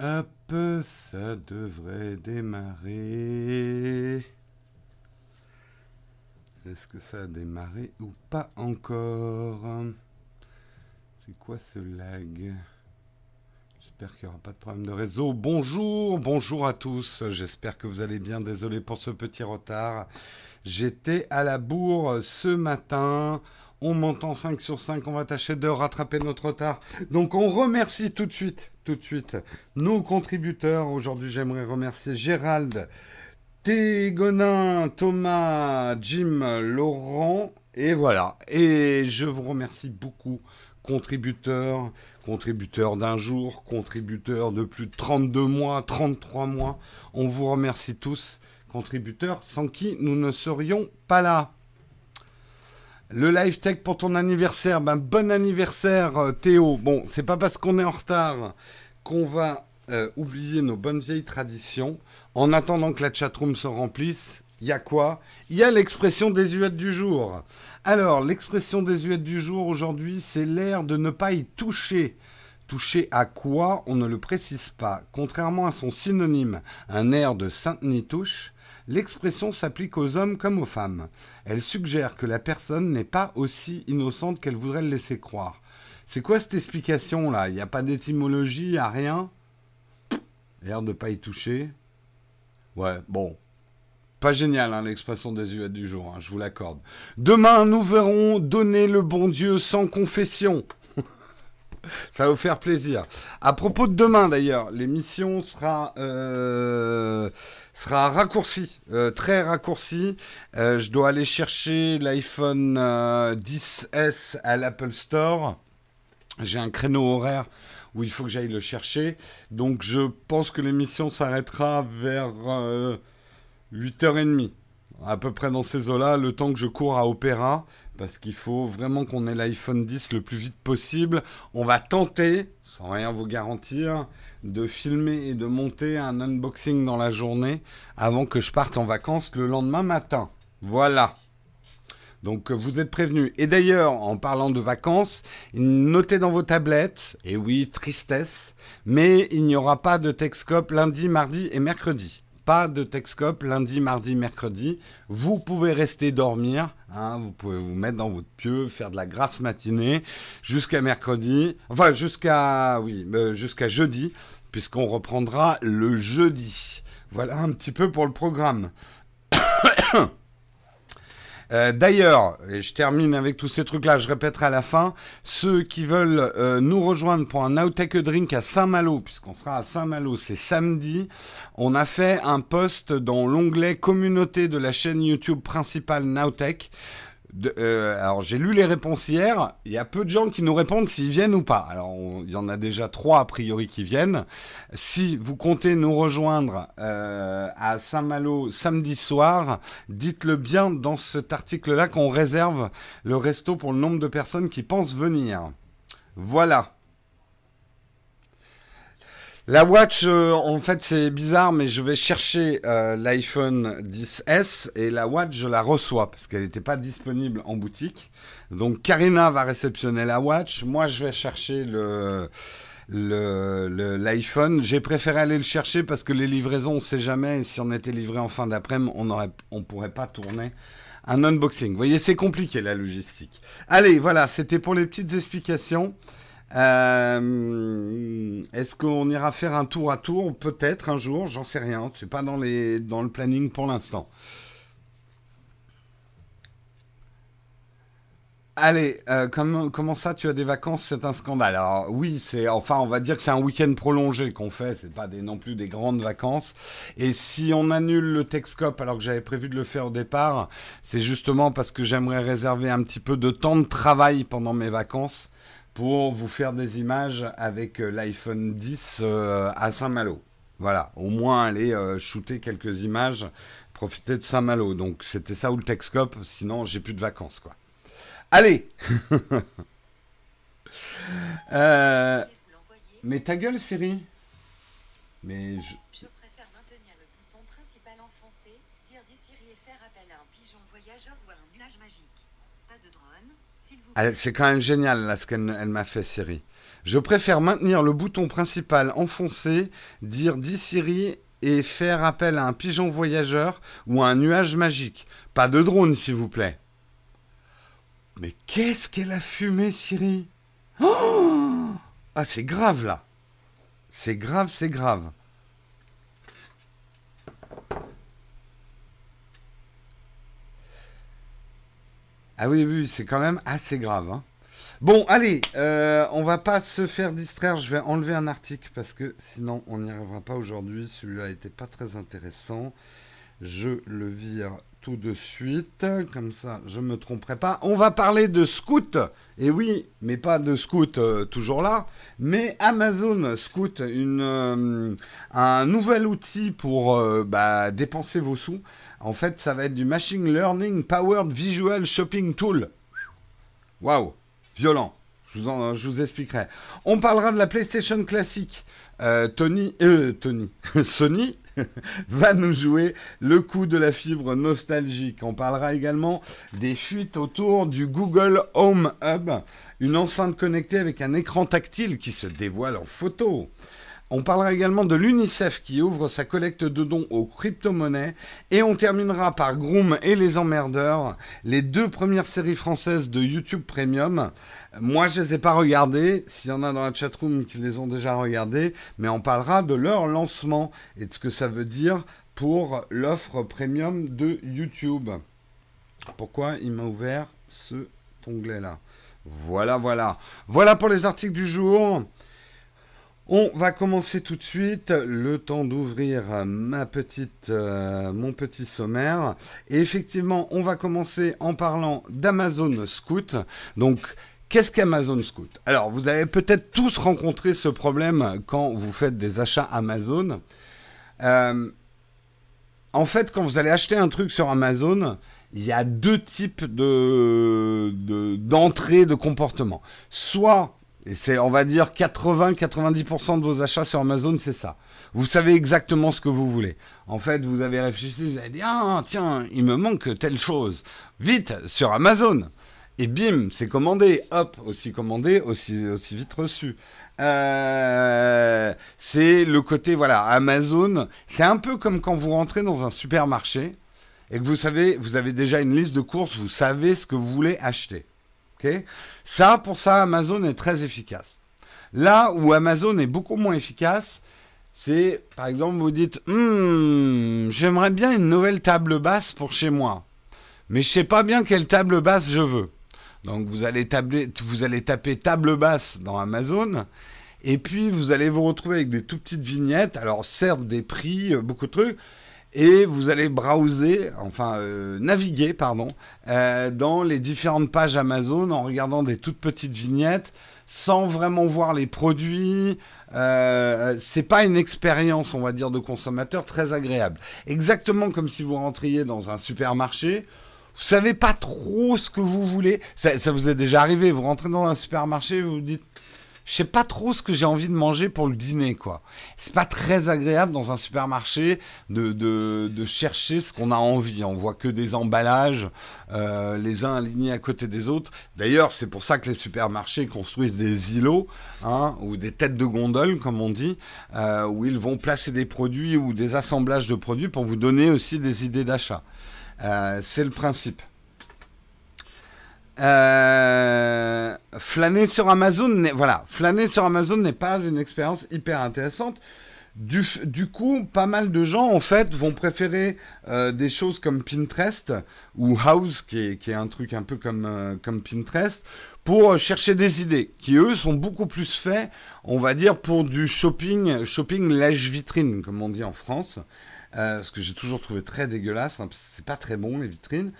Hop, ça devrait démarrer. Est-ce que ça a démarré ou pas encore? C'est quoi ce lag? J'espère qu'il n'y aura pas de problème de réseau. Bonjour, bonjour à tous. J'espère que vous allez bien. Désolé pour ce petit retard. J'étais à la bourre ce matin. On monte en 5 sur 5. On va tâcher de rattraper notre retard. Donc on remercie tout de suite, tout de suite, nos contributeurs. Aujourd'hui, j'aimerais remercier Gérald, Tégonin, Thomas, Jim, Laurent. Et voilà. Et je vous remercie beaucoup, contributeurs, contributeurs d'un jour, contributeurs de plus de 32 mois, 33 mois. On vous remercie tous, contributeurs, sans qui nous ne serions pas là. Le live tech pour ton anniversaire, ben bon anniversaire euh, Théo. Bon, c'est pas parce qu'on est en retard qu'on va euh, oublier nos bonnes vieilles traditions. En attendant que la chatroom se remplisse, il y a quoi? Il y a l'expression désuète du jour. Alors, l'expression désuète du jour aujourd'hui, c'est l'air de ne pas y toucher. Toucher à quoi? On ne le précise pas. Contrairement à son synonyme, un air de sainte-nitouche, l'expression s'applique aux hommes comme aux femmes. Elle suggère que la personne n'est pas aussi innocente qu'elle voudrait le laisser croire. C'est quoi cette explication là? Il n'y a pas d'étymologie, il n'y a rien? L'air de ne pas y toucher Ouais, bon. Pas génial, hein, l'expression désuète du jour, hein, je vous l'accorde. Demain, nous verrons donner le bon Dieu sans confession. Ça va vous faire plaisir. À propos de demain, d'ailleurs, l'émission sera, euh, sera raccourcie, euh, très raccourcie. Euh, je dois aller chercher l'iPhone 10S à l'Apple Store. J'ai un créneau horaire où il faut que j'aille le chercher. Donc je pense que l'émission s'arrêtera vers 8h30. À peu près dans ces eaux-là, le temps que je cours à Opéra, parce qu'il faut vraiment qu'on ait l'iPhone 10 le plus vite possible. On va tenter, sans rien vous garantir, de filmer et de monter un unboxing dans la journée avant que je parte en vacances le lendemain matin. Voilà. Donc vous êtes prévenus. Et d'ailleurs, en parlant de vacances, notez dans vos tablettes, et oui, tristesse, mais il n'y aura pas de Texcope lundi, mardi et mercredi. Pas de Texcope lundi, mardi, mercredi. Vous pouvez rester dormir. Hein, vous pouvez vous mettre dans votre pieu, faire de la grasse matinée jusqu'à mercredi. Enfin, jusqu'à oui, euh, jusqu'à jeudi, puisqu'on reprendra le jeudi. Voilà un petit peu pour le programme. Euh, d'ailleurs, et je termine avec tous ces trucs-là, je répéterai à la fin, ceux qui veulent euh, nous rejoindre pour un Now Drink à Saint-Malo, puisqu'on sera à Saint-Malo, c'est samedi, on a fait un post dans l'onglet communauté de la chaîne YouTube principale Nowtech euh, alors j'ai lu les réponses hier. Il y a peu de gens qui nous répondent s'ils viennent ou pas. Alors il y en a déjà trois a priori qui viennent. Si vous comptez nous rejoindre euh, à Saint-Malo samedi soir, dites-le bien dans cet article-là qu'on réserve le resto pour le nombre de personnes qui pensent venir. Voilà. La watch, euh, en fait, c'est bizarre, mais je vais chercher euh, l'iPhone 10S et la watch, je la reçois parce qu'elle n'était pas disponible en boutique. Donc, Karina va réceptionner la watch. Moi, je vais chercher le l'iPhone. J'ai préféré aller le chercher parce que les livraisons, on ne sait jamais. si on était livré en fin d'après-midi, on ne on pourrait pas tourner un unboxing. Vous voyez, c'est compliqué la logistique. Allez, voilà, c'était pour les petites explications. Euh, est-ce qu'on ira faire un tour à tour? Peut-être un jour, j'en sais rien. C'est pas dans, le planning pour l'instant. Allez, euh, comment, ça tu as des vacances? C'est un scandale. Alors oui, c'est enfin on va dire que c'est un week-end prolongé qu'on fait. C'est pas des, non plus des grandes vacances. Et si on annule le Texcope alors que j'avais prévu de le faire au départ, c'est justement parce que j'aimerais réserver un petit peu de temps de travail pendant mes vacances pour vous faire des images avec euh, l'iPhone 10 euh, à Saint-Malo. Voilà, au moins aller euh, shooter quelques images, profiter de Saint-Malo. Donc c'était ça ou le Texcope, sinon j'ai plus de vacances quoi. Allez Mais ta gueule Siri Mais je... je préfère maintenir le bouton principal enfoncé, dire dit Siri et faire appel à un pigeon voyageur ou à un nuage magique. C'est quand même génial là ce qu'elle m'a fait Siri. Je préfère maintenir le bouton principal enfoncé, dire dis Siri et faire appel à un pigeon voyageur ou à un nuage magique. Pas de drone s'il vous plaît. Mais qu'est-ce qu'elle a fumé Siri? Oh Ah c'est grave là. C'est grave, c'est grave. Ah oui, oui, c'est quand même assez grave. Hein. Bon, allez, euh, on va pas se faire distraire. Je vais enlever un article parce que sinon on n'y arrivera pas aujourd'hui. Celui-là n'était pas très intéressant. Je le vire tout de suite, comme ça je ne me tromperai pas. On va parler de Scout, et oui, mais pas de Scout euh, toujours là, mais Amazon Scout, une, euh, un nouvel outil pour bah, dépenser vos sous. En fait, ça va être du Machine Learning Powered Visual Shopping Tool. Waouh, violent. Je vous, expliquerai. On parlera de la PlayStation classique. Euh, Tony, euh, Tony, Sony va nous jouer le coup de la fibre nostalgique. On parlera également des fuites autour du Google Home Hub, une enceinte connectée avec un écran tactile qui se dévoile en photo. On parlera également de l'UNICEF qui ouvre sa collecte de dons aux crypto-monnaies. Et on terminera par Groom et les emmerdeurs, les deux premières séries françaises de YouTube Premium. Moi, je ne les ai pas regardées. S'il y en a dans la chatroom qui les ont déjà regardées, mais on parlera de leur lancement et de ce que ça veut dire pour l'offre premium de YouTube. Pourquoi il m'a ouvert ce onglet-là? Voilà, voilà. Voilà pour les articles du jour. On va commencer tout de suite, le temps d'ouvrir ma petite, euh, mon petit sommaire. Et effectivement, on va commencer en parlant d'Amazon Scout. Donc, qu'est-ce qu'Amazon Scout? Alors, vous avez peut-être tous rencontré ce problème quand vous faites des achats Amazon. Euh, en fait, quand vous allez acheter un truc sur Amazon, il y a deux types de, d'entrée de comportement. Soit et c'est, on va dire, 80-90% de vos achats sur Amazon, c'est ça. Vous savez exactement ce que vous voulez. En fait, vous avez réfléchi, vous avez dit, ah, tiens, il me manque telle chose. Vite, sur Amazon. Et bim, c'est commandé. Hop, aussi commandé, aussi, aussi vite reçu. Euh, c'est le côté, voilà, Amazon. C'est un peu comme quand vous rentrez dans un supermarché et que vous savez, vous avez déjà une liste de courses, vous savez ce que vous voulez acheter. Ça, pour ça, Amazon est très efficace. Là où Amazon est beaucoup moins efficace, c'est, par exemple, vous dites, hmm, j'aimerais bien une nouvelle table basse pour chez moi, mais je sais pas bien quelle table basse je veux. Donc vous allez, vous allez taper table basse dans Amazon, et puis vous allez vous retrouver avec des tout petites vignettes. Alors certes des prix, euh, beaucoup de trucs, et vous allez browser, enfin euh, naviguer, pardon, euh, dans les différentes pages Amazon en regardant des toutes petites vignettes, sans vraiment voir les produits. Euh, c'est pas une expérience, on va dire, de consommateur très agréable. Exactement comme si vous rentriez dans un supermarché. Vous savez pas trop ce que vous voulez. Ça, ça vous est déjà arrivé. Vous rentrez dans un supermarché, vous vous dites je sais pas trop ce que j'ai envie de manger pour le dîner, quoi. C'est pas très agréable dans un supermarché de, de, chercher ce qu'on a envie. On voit que des emballages, euh, les uns alignés à côté des autres. D'ailleurs, c'est pour ça que les supermarchés construisent des îlots, hein, ou des têtes de gondole, comme on dit, euh, où ils vont placer des produits ou des assemblages de produits pour vous donner aussi des idées d'achat. Euh, c'est le principe. Euh, flâner sur Amazon, voilà, flâner sur Amazon n'est pas une expérience hyper intéressante. Du, coup, pas mal de gens en fait vont préférer euh, des choses comme Pinterest ou House, qui est, qui est un truc un peu comme, euh, comme Pinterest, pour chercher des idées, qui eux sont beaucoup plus faits, on va dire, pour du shopping, shopping lèche vitrine, comme on dit en France. Euh, ce que j'ai toujours trouvé très dégueulasse, hein, c'est pas très bon les vitrines,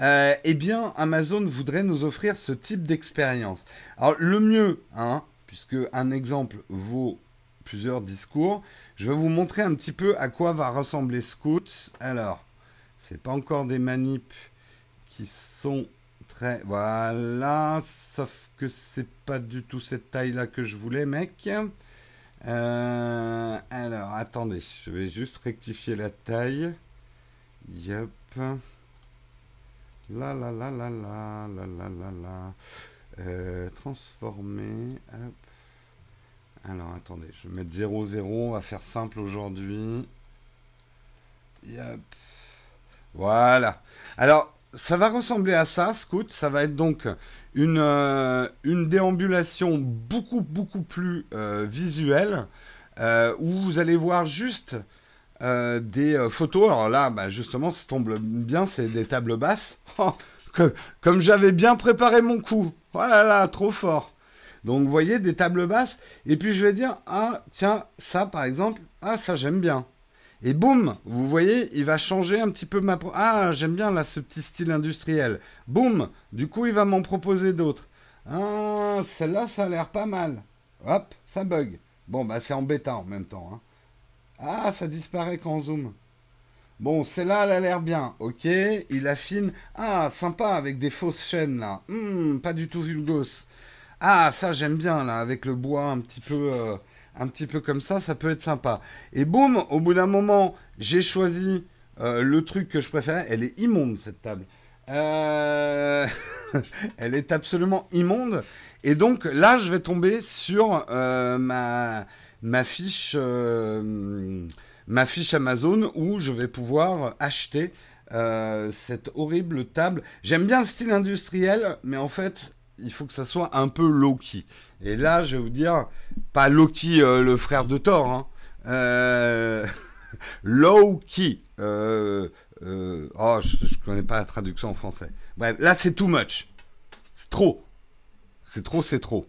euh, eh bien Amazon voudrait nous offrir ce type d'expérience. Alors le mieux, hein, puisque un exemple vaut plusieurs discours, je vais vous montrer un petit peu à quoi va ressembler Scout. Alors, c'est pas encore des manips qui sont très... Voilà, sauf que c'est pas du tout cette taille-là que je voulais, mec. Euh, alors, attendez, je vais juste rectifier la taille. Yep. La la la la la la la la la. Euh, transformer. Alors attendez, je vais mettre 0, 0. On va faire simple aujourd'hui. Yep. Voilà. Alors, ça va ressembler à ça, Scout. Ça va être donc une, euh, déambulation beaucoup, beaucoup plus euh, visuelle, euh, où vous allez voir juste des photos. Alors là, bah, justement, ça tombe bien, c'est des tables basses. Oh, comme j'avais bien préparé mon coup. Voilà, là, trop fort. Donc, vous voyez, des tables basses. Et puis, je vais dire, ah, tiens, ça, par exemple, ah, ça, j'aime bien. Et boum, vous voyez, il va changer un petit peu ma... Ah, j'aime bien là ce petit style industriel. Boum, du coup, il va m'en proposer d'autres. Ah, celle-là, ça a l'air pas mal. Hop, ça bug. Bon, bah c'est embêtant en même temps. Hein. Ah, ça disparaît quand on zoom. Bon, celle-là, elle a l'air bien. Ok, il affine. Ah, sympa avec des fausses chaînes là. Hmm, pas du tout vulgos. Ah, ça j'aime bien là, avec le bois un petit peu... Euh, un petit peu comme ça, ça peut être sympa. Et boum, au bout d'un moment, j'ai choisi euh, le truc que je préfère. Elle est immonde, cette table. Euh, elle est absolument immonde. Et donc là, je vais tomber sur euh, ma, ma, fiche, ma fiche Amazon où je vais pouvoir acheter cette horrible table. J'aime bien le style industriel, mais en fait, il faut que ça soit un peu low-key. Et là, je vais vous dire, pas Loki, euh, le frère de Thor, hein. euh, low-key. Euh, oh, je, ne connais pas la traduction en français. Bref, là, c'est too much. C'est trop. C'est trop, c'est trop.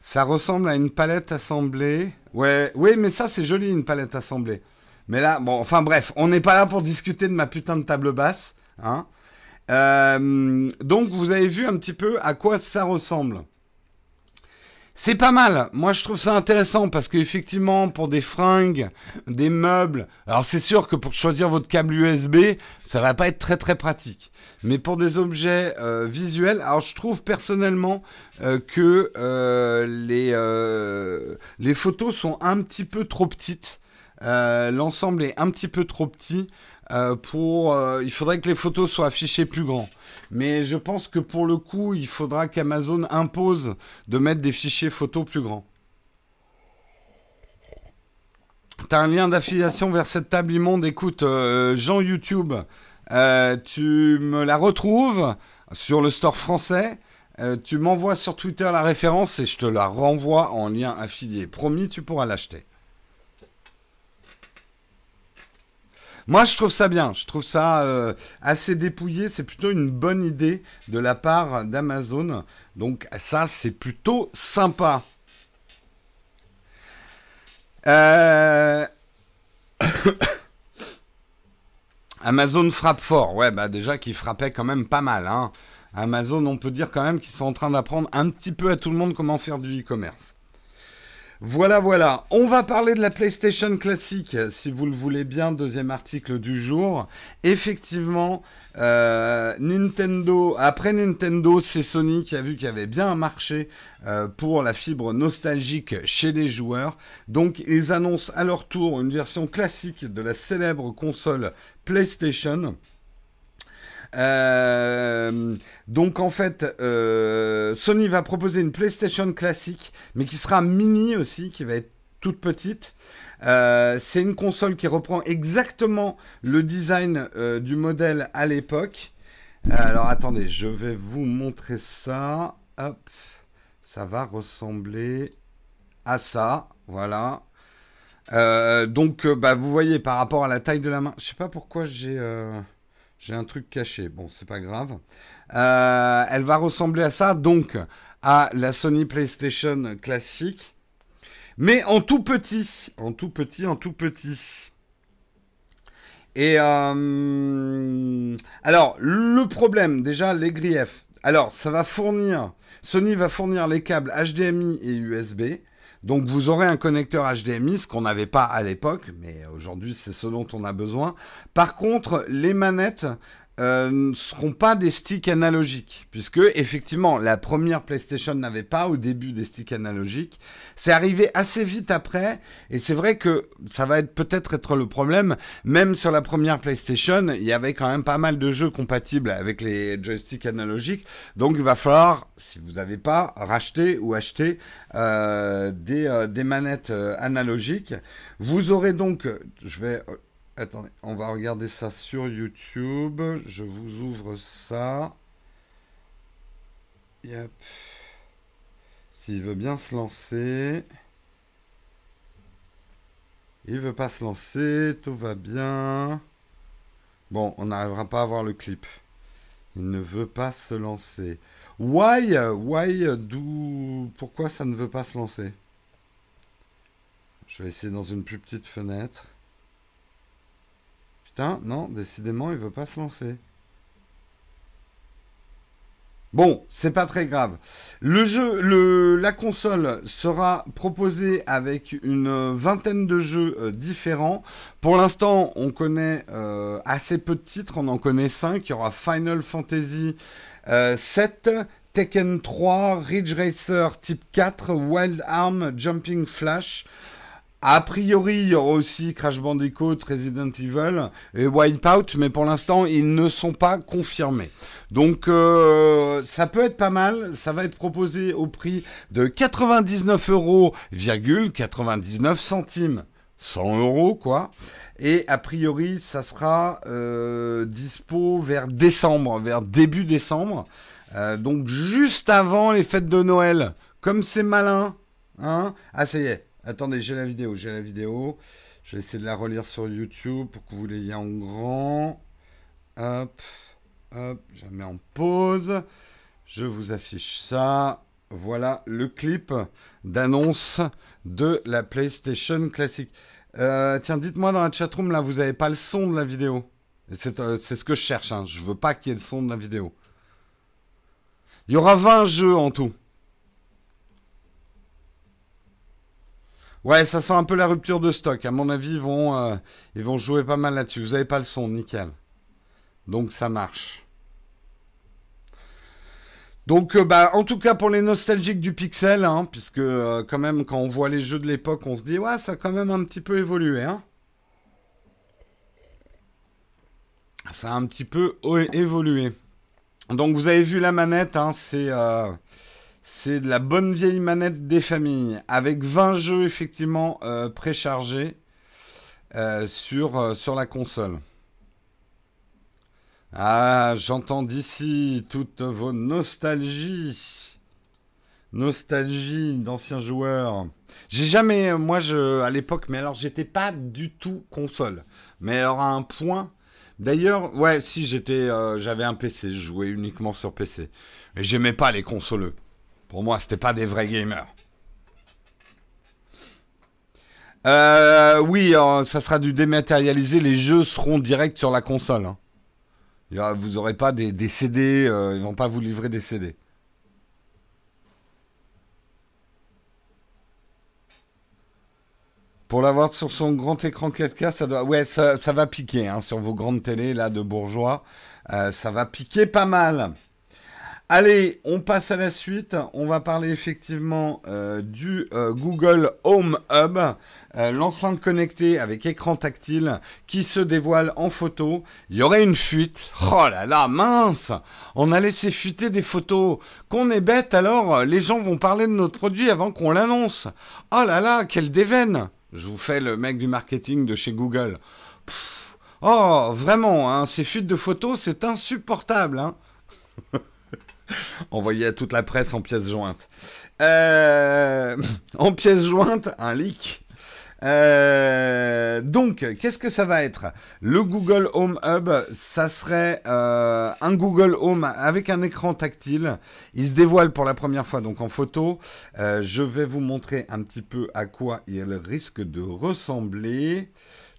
Ça ressemble à une palette assemblée. Ouais, oui, mais ça, c'est joli, une palette assemblée. Mais là, bon, enfin bref, on n'est pas là pour discuter de ma putain de table basse. Hein. Euh, donc vous avez vu un petit peu à quoi ça ressemble. C'est pas mal. Moi, je trouve ça intéressant parce qu'effectivement, pour des fringues, des meubles, alors c'est sûr que pour choisir votre câble USB, ça va pas être très très pratique. Mais pour des objets euh, visuels, alors je trouve personnellement euh, que les, les photos sont un petit peu trop petites. L'ensemble est un petit peu trop petit. Euh, pour, euh, il faudrait que les photos soient affichées plus grand. Mais je pense que pour le coup, il faudra qu'Amazon impose de mettre des fichiers photos plus grands. T'as un lien d'affiliation vers cette table immonde. Écoute, euh, Jean YouTube, tu me la retrouves sur le store français. tu m'envoies sur Twitter la référence et je te la renvoie en lien affilié. Promis, tu pourras l'acheter. Moi, je trouve ça bien. Je trouve ça euh, assez dépouillé. C'est plutôt une bonne idée de la part d'Amazon. Donc, ça, c'est plutôt sympa. Euh, Amazon frappe fort. Ouais, bah déjà qui frappait quand même pas mal. Hein. Amazon, on peut dire quand même qu'ils sont en train d'apprendre un petit peu à tout le monde comment faire du e-commerce. Voilà, voilà. On va parler de la PlayStation classique, si vous le voulez bien, deuxième article du jour. Effectivement, euh, Nintendo, après Nintendo, c'est Sony qui a vu qu'il y avait bien un marché euh, pour la fibre nostalgique chez les joueurs. Donc, ils annoncent à leur tour une version classique de la célèbre console PlayStation. Euh, donc en fait, euh, Sony va proposer une PlayStation classique, mais qui sera mini aussi, qui va être toute petite. Euh, c'est une console qui reprend exactement le design du modèle à l'époque. Alors attendez, je vais vous montrer ça. Hop, ça va ressembler à ça. Voilà. donc, bah, vous voyez, par rapport à la taille de la main, je sais pas pourquoi j'ai j'ai un truc caché. Bon, c'est pas grave. Euh, elle va ressembler à ça, donc à la Sony PlayStation classique, mais en tout petit, en tout petit, en tout petit. Et euh, alors le problème, déjà les griefs. Alors ça va fournir, Sony va fournir les câbles HDMI et USB. Donc vous aurez un connecteur HDMI, ce qu'on n'avait pas à l'époque, mais aujourd'hui c'est ce dont on a besoin. Par contre, les manettes euh, ne seront pas des sticks analogiques, puisque effectivement la première PlayStation n'avait pas au début des sticks analogiques. C'est arrivé assez vite après, et c'est vrai que ça va être peut-être être le problème. Même sur la première PlayStation, il y avait quand même pas mal de jeux compatibles avec les joysticks analogiques, donc il va falloir, si vous n'avez pas, racheter ou acheter euh, euh, des, manettes analogiques. Vous aurez donc, je vais Attendez, on va regarder ça sur YouTube. Je vous ouvre ça. Yep. S'il veut bien se lancer. Il veut pas se lancer, tout va bien. Bon, on n'arrivera pas à voir le clip. Il ne veut pas se lancer. Why? Why D'où Pourquoi ça ne veut pas se lancer? Je vais essayer dans une plus petite fenêtre. Putain, non, décidément, il veut pas se lancer. Bon, c'est pas très grave. Le jeu, la console sera proposée avec une vingtaine de jeux euh, différents. Pour l'instant, on connaît euh, assez peu de titres. On en connaît 5. Il y aura Final Fantasy 7, euh, Tekken 3, Ridge Racer Type 4, Wild Arm, Jumping Flash. A priori, il y aura aussi Crash Bandicoot, Resident Evil et Wipeout, mais pour l'instant, ils ne sont pas confirmés. Donc, euh, ça peut être pas mal. Ça va être proposé au prix de 99 euros, 99 centimes. 100 euros, quoi. Et a priori, ça sera euh, dispo vers décembre, vers début décembre. Euh, donc, juste avant les fêtes de Noël. Comme c'est malin, hein. Ah, ça y est. Attendez, j'ai la vidéo, j'ai la vidéo. Je vais essayer de la relire sur YouTube pour que vous l'ayez en grand. Hop, hop, je la mets en pause. Je vous affiche ça. Voilà le clip d'annonce de la PlayStation classique. Euh, tiens, dites-moi dans la chatroom, là, vous n'avez pas le son de la vidéo. Euh, c'est ce que je cherche. Hein. Je veux pas qu'il y ait le son de la vidéo. Il y aura 20 jeux en tout. Ouais, ça sent un peu la rupture de stock. À mon avis, ils vont, euh, ils vont jouer pas mal là-dessus. Vous n'avez pas le son, nickel. Donc ça marche. Donc, euh, bah, en tout cas pour les nostalgiques du pixel, hein, puisque euh, quand même quand on voit les jeux de l'époque, on se dit ouais, ça a quand même un petit peu évolué. Hein. Ça a un petit peu évolué. Donc vous avez vu la manette, hein, c'est c'est de la bonne vieille manette des familles, avec 20 jeux effectivement euh, préchargés euh, sur, euh, sur la console. Ah, j'entends d'ici toutes vos nostalgies. Nostalgie d'anciens joueurs. J'ai jamais, moi, je, à l'époque, mais alors j'étais pas du tout console. Mais alors à un point. D'ailleurs, ouais, si j'étais, j'avais un PC, je jouais uniquement sur PC. Mais j'aimais pas les consoleux. Pour moi, c'était pas des vrais gamers. Euh, oui, euh, ça sera du dématérialisé. Les jeux seront directs sur la console. Hein. Vous n'aurez pas des, CD. Euh, ils vont pas vous livrer des CD. Pour l'avoir sur son grand écran 4K, ça doit, ouais, ça, va piquer hein, sur vos grandes télés là de bourgeois. ça va piquer pas mal. Allez, on passe à la suite. On va parler effectivement euh, du euh, Google Home Hub, euh, l'enceinte connectée avec écran tactile qui se dévoile en photo. Il y aurait une fuite. Oh là là, mince On a laissé fuiter des photos. Qu'on est bête alors, les gens vont parler de notre produit avant qu'on l'annonce. Oh là là, quelle déveine Je vous fais le mec du marketing de chez Google. oh, vraiment, hein, ces fuites de photos, c'est insupportable. Hein envoyé à toute la presse en pièces jointes. Euh, en pièces jointes, un leak. Euh, donc, qu'est-ce que ça va être? Le Google Home Hub, ça serait euh, un Google Home avec un écran tactile. Il se dévoile pour la première fois donc en photo. je vais vous montrer un petit peu à quoi il risque de ressembler.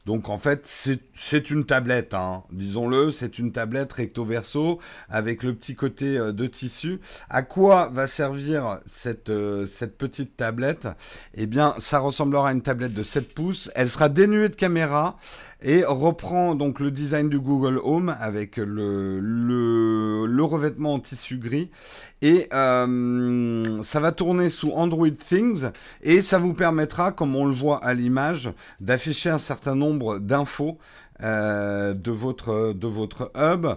Donc en fait, c'est une tablette, hein. disons-le, c'est une tablette recto verso avec le petit côté euh, de tissu. À quoi va servir cette, euh, cette petite tablette? Eh bien, ça ressemblera à une tablette de 7 pouces. Elle sera dénuée de caméra et reprend donc le design du Google Home avec le, le, revêtement en tissu gris. Et euh, ça va tourner sous Android Things et ça vous permettra, comme on le voit à l'image, d'afficher un certain nombre d'infos euh, de, votre, de votre hub.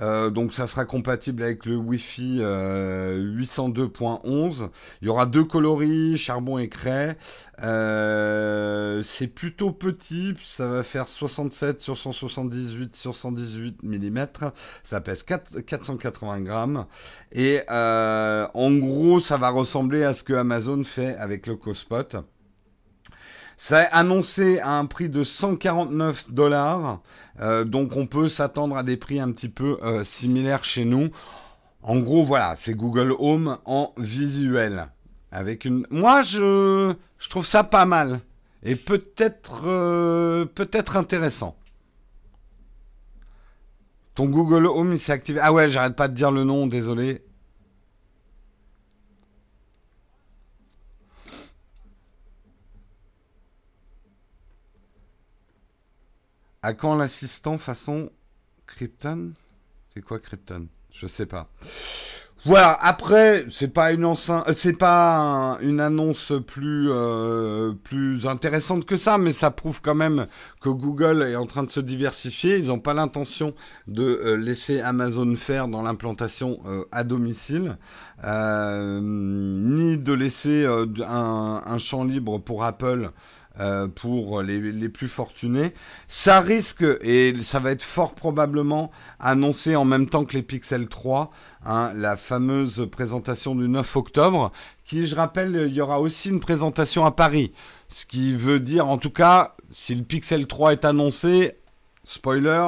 Euh, donc ça sera compatible avec le Wi-Fi 802.11. Il y aura deux coloris, charbon et craie. c'est plutôt petit, ça va faire 67 sur 178 sur 118 mm. Ça pèse 4, 480 grammes. Et en gros, ça va ressembler à ce que Amazon fait avec le CoSpot. Ça est annoncé à un prix de 149 dollars. Euh, donc on peut s'attendre à des prix un petit peu euh, similaires chez nous. En gros, voilà, c'est Google Home en visuel. Avec une. Moi, je, je trouve ça pas mal. Et peut-être euh, peut-être intéressant. Ton Google Home, il s'est activé. Ah ouais, j'arrête pas de dire le nom, désolé. À quand l'assistant façon Krypton? C'est quoi Krypton? Je sais pas. Voilà. Après, c'est pas une enceinte, euh, c'est pas une annonce plus euh, plus intéressante que ça, mais ça prouve quand même que Google est en train de se diversifier. Ils n'ont pas l'intention de euh, laisser Amazon faire dans l'implantation à domicile, ni de laisser un, un, champ libre pour Apple euh, pour les, plus fortunés. Ça risque, et ça va être fort probablement annoncé en même temps que les Pixel 3, hein, la fameuse présentation du 9 octobre, qui, je rappelle, il y aura aussi une présentation à Paris. Ce qui veut dire, en tout cas, si le Pixel 3 est annoncé, spoiler,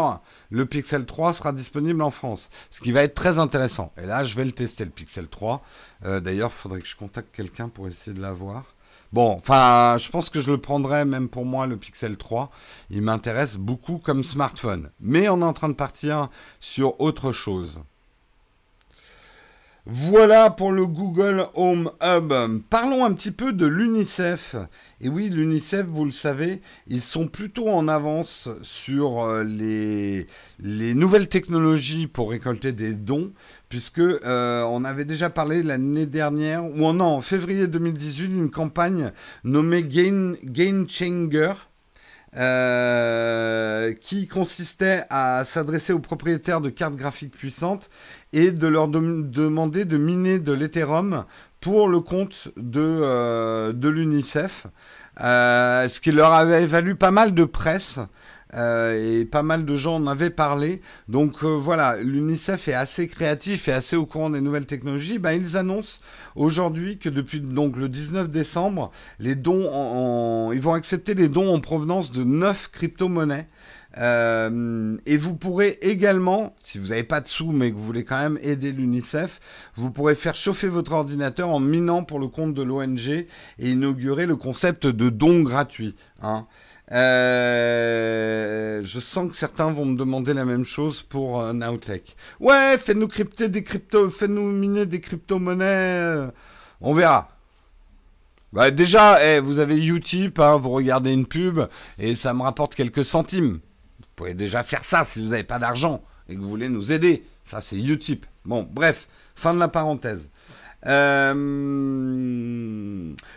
le Pixel 3 sera disponible en France. Ce qui va être très intéressant. Et là, je vais le tester, le Pixel 3. Euh, d'ailleurs, il faudrait que je contacte quelqu'un pour essayer de l'avoir. Bon, enfin, je pense que je le prendrai même pour moi, le Pixel 3. Il m'intéresse beaucoup comme smartphone. Mais on est en train de partir sur autre chose. Voilà pour le Google Home Hub. Parlons un petit peu de l'UNICEF. Et oui, l'UNICEF, vous le savez, ils sont plutôt en avance sur euh, les, les nouvelles technologies pour récolter des dons, puisque euh, on avait déjà parlé l'année dernière, ou en février 2018, d'une campagne nommée Game, Game Changer. Euh, qui consistait à s'adresser aux propriétaires de cartes graphiques puissantes et de leur demander de miner de l'Ethereum pour le compte de, euh, l'UNICEF, euh, ce qui leur avait valu pas mal de presse. Euh, et pas mal de gens en avaient parlé. Donc voilà, l'UNICEF est assez créatif et assez au courant des nouvelles technologies. Ben, ils annoncent aujourd'hui que depuis donc le 19 décembre, les dons ils vont accepter les dons en provenance de 9 crypto-monnaies. Euh, et vous pourrez également, si vous n'avez pas de sous mais que vous voulez quand même aider l'UNICEF, vous pourrez faire chauffer votre ordinateur en minant pour le compte de l'ONG et inaugurer le concept de don gratuit. Hein. Euh, je sens que certains vont me demander la même chose pour euh, Nowtech. Ouais, faites-nous crypter des crypto, faites-nous miner des crypto-monnaies. On verra. Bah déjà, eh, vous avez Utip, hein, vous regardez une pub et ça me rapporte quelques centimes. Vous pouvez déjà faire ça si vous n'avez pas d'argent et que vous voulez nous aider. Ça, c'est Utip. Bon, bref, fin de la parenthèse. Euh,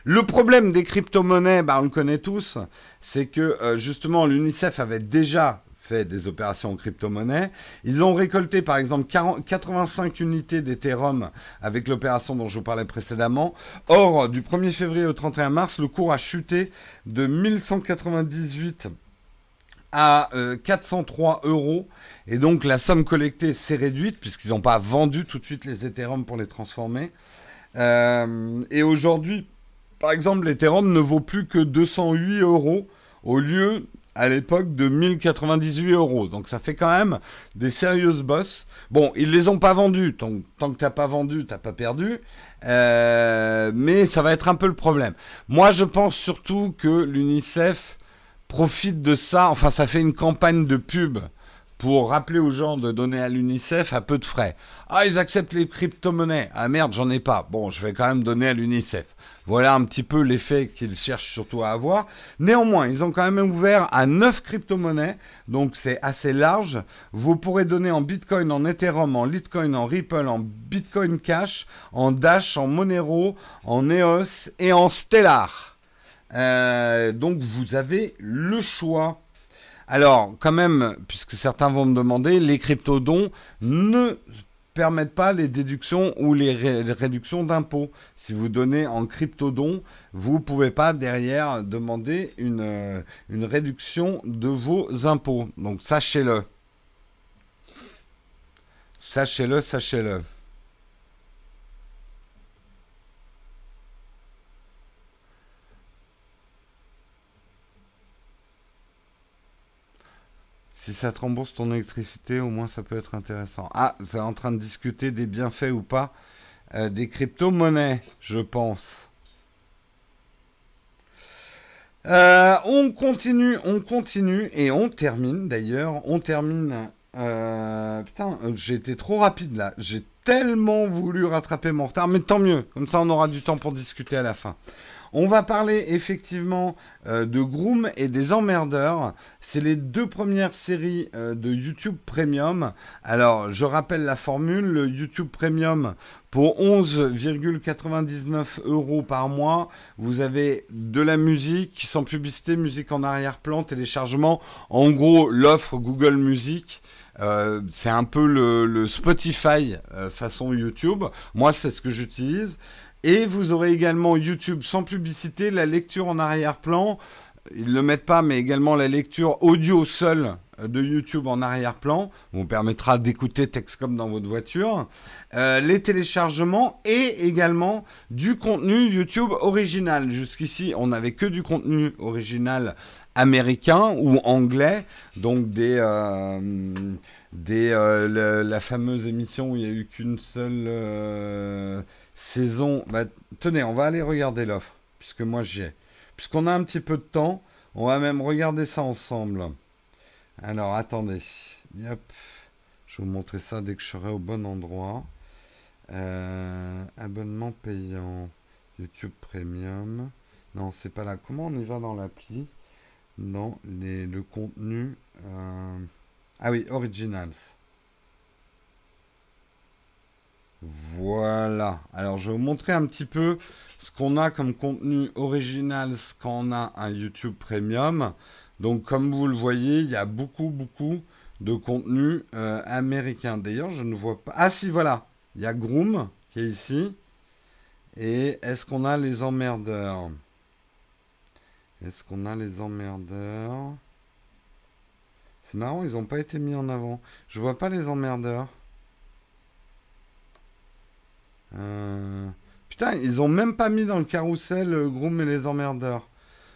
le problème des crypto-monnaies, bah, on le connaît tous, c'est que euh, justement l'UNICEF avait déjà fait des opérations en crypto-monnaie. Ils ont récolté par exemple 85 unités d'Ethereum avec l'opération dont je vous parlais précédemment. Or, du 1er février au 31 mars, le cours a chuté de 1198 à 403 euh, euros. Et donc la somme collectée s'est réduite puisqu'ils n'ont pas vendu tout de suite les Ethereum pour les transformer. Euh, et aujourd'hui, par exemple, l'Ethereum ne vaut plus que 208 euros au lieu à l'époque de 1098 euros. Donc ça fait quand même des sérieuses bosses. Bon, ils les ont pas vendus. Tant, tant que t'as pas vendu, t'as pas perdu. Euh, mais ça va être un peu le problème. Moi, je pense surtout que l'UNICEF profite de ça. Enfin, ça fait une campagne de pub pour rappeler aux gens de donner à l'UNICEF à peu de frais. Ah, ils acceptent les crypto-monnaies. Ah merde, j'en ai pas. Bon, je vais quand même donner à l'UNICEF. Voilà un petit peu l'effet qu'ils cherchent surtout à avoir. Néanmoins, ils ont quand même ouvert à 9 crypto-monnaies, donc c'est assez large. Vous pourrez donner en Bitcoin, en Ethereum, en Litecoin, en Ripple, en Bitcoin Cash, en Dash, en Monero, en EOS et en Stellar. Euh, donc vous avez le choix. Alors, quand même, puisque certains vont me demander, les crypto-dons ne permettent pas les déductions ou les, réductions d'impôts. Si vous donnez en crypto-don, vous ne pouvez pas derrière demander une, euh, une réduction de vos impôts. Donc sachez-le. Sachez-le, sachez-le. Si ça te rembourse ton électricité, au moins ça peut être intéressant. Ah, c'est en train de discuter des bienfaits ou pas euh, des crypto-monnaies, je pense. Euh, on continue, on continue et on termine d'ailleurs. On termine. Euh, putain, j'ai été trop rapide là. J'ai tellement voulu rattraper mon retard, mais tant mieux. Comme ça, on aura du temps pour discuter à la fin. On va parler effectivement euh, de Groom et des emmerdeurs. C'est les deux premières séries euh, de YouTube Premium. Alors, je rappelle la formule, le YouTube Premium pour 11,99 euros par mois, vous avez de la musique sans publicité, musique en arrière-plan, téléchargement. En gros, l'offre Google Music. Euh, c'est un peu le, Spotify façon YouTube. Moi, c'est ce que j'utilise. Et vous aurez également YouTube sans publicité, la lecture en arrière-plan. Ils ne le mettent pas, mais également la lecture audio seule de YouTube en arrière-plan. Vous permettra d'écouter comme dans votre voiture. Euh, les téléchargements et également du contenu YouTube original. Jusqu'ici, on n'avait que du contenu original américain ou anglais. Donc des... Euh, des euh, la fameuse émission où il n'y a eu qu'une seule saison. Bah, tenez, on va aller regarder l'offre, puisque moi j'y ai. Puisqu'on a un petit peu de temps, on va même regarder ça ensemble. Alors, attendez. Yep. Je vais vous montrer ça dès que je serai au bon endroit. Euh, abonnement payant. YouTube Premium. Non, c'est pas là. Comment on y va dans l'appli? Dans les, le contenu. Euh, ah oui, Originals. Voilà. Alors, je vais vous montrer un petit peu ce qu'on a comme contenu original quand on a un YouTube Premium. Donc, comme vous le voyez, il y a beaucoup, beaucoup de contenu euh, américain. D'ailleurs, je ne vois pas... Ah si, voilà. Il y a Groom qui est ici. Et est-ce qu'on a les emmerdeurs? Est-ce qu'on a les emmerdeurs? C'est marrant, ils n'ont pas été mis en avant. Je vois pas les emmerdeurs. Euh, putain, ils ont même pas mis dans le carrousel euh, Groom et les emmerdeurs.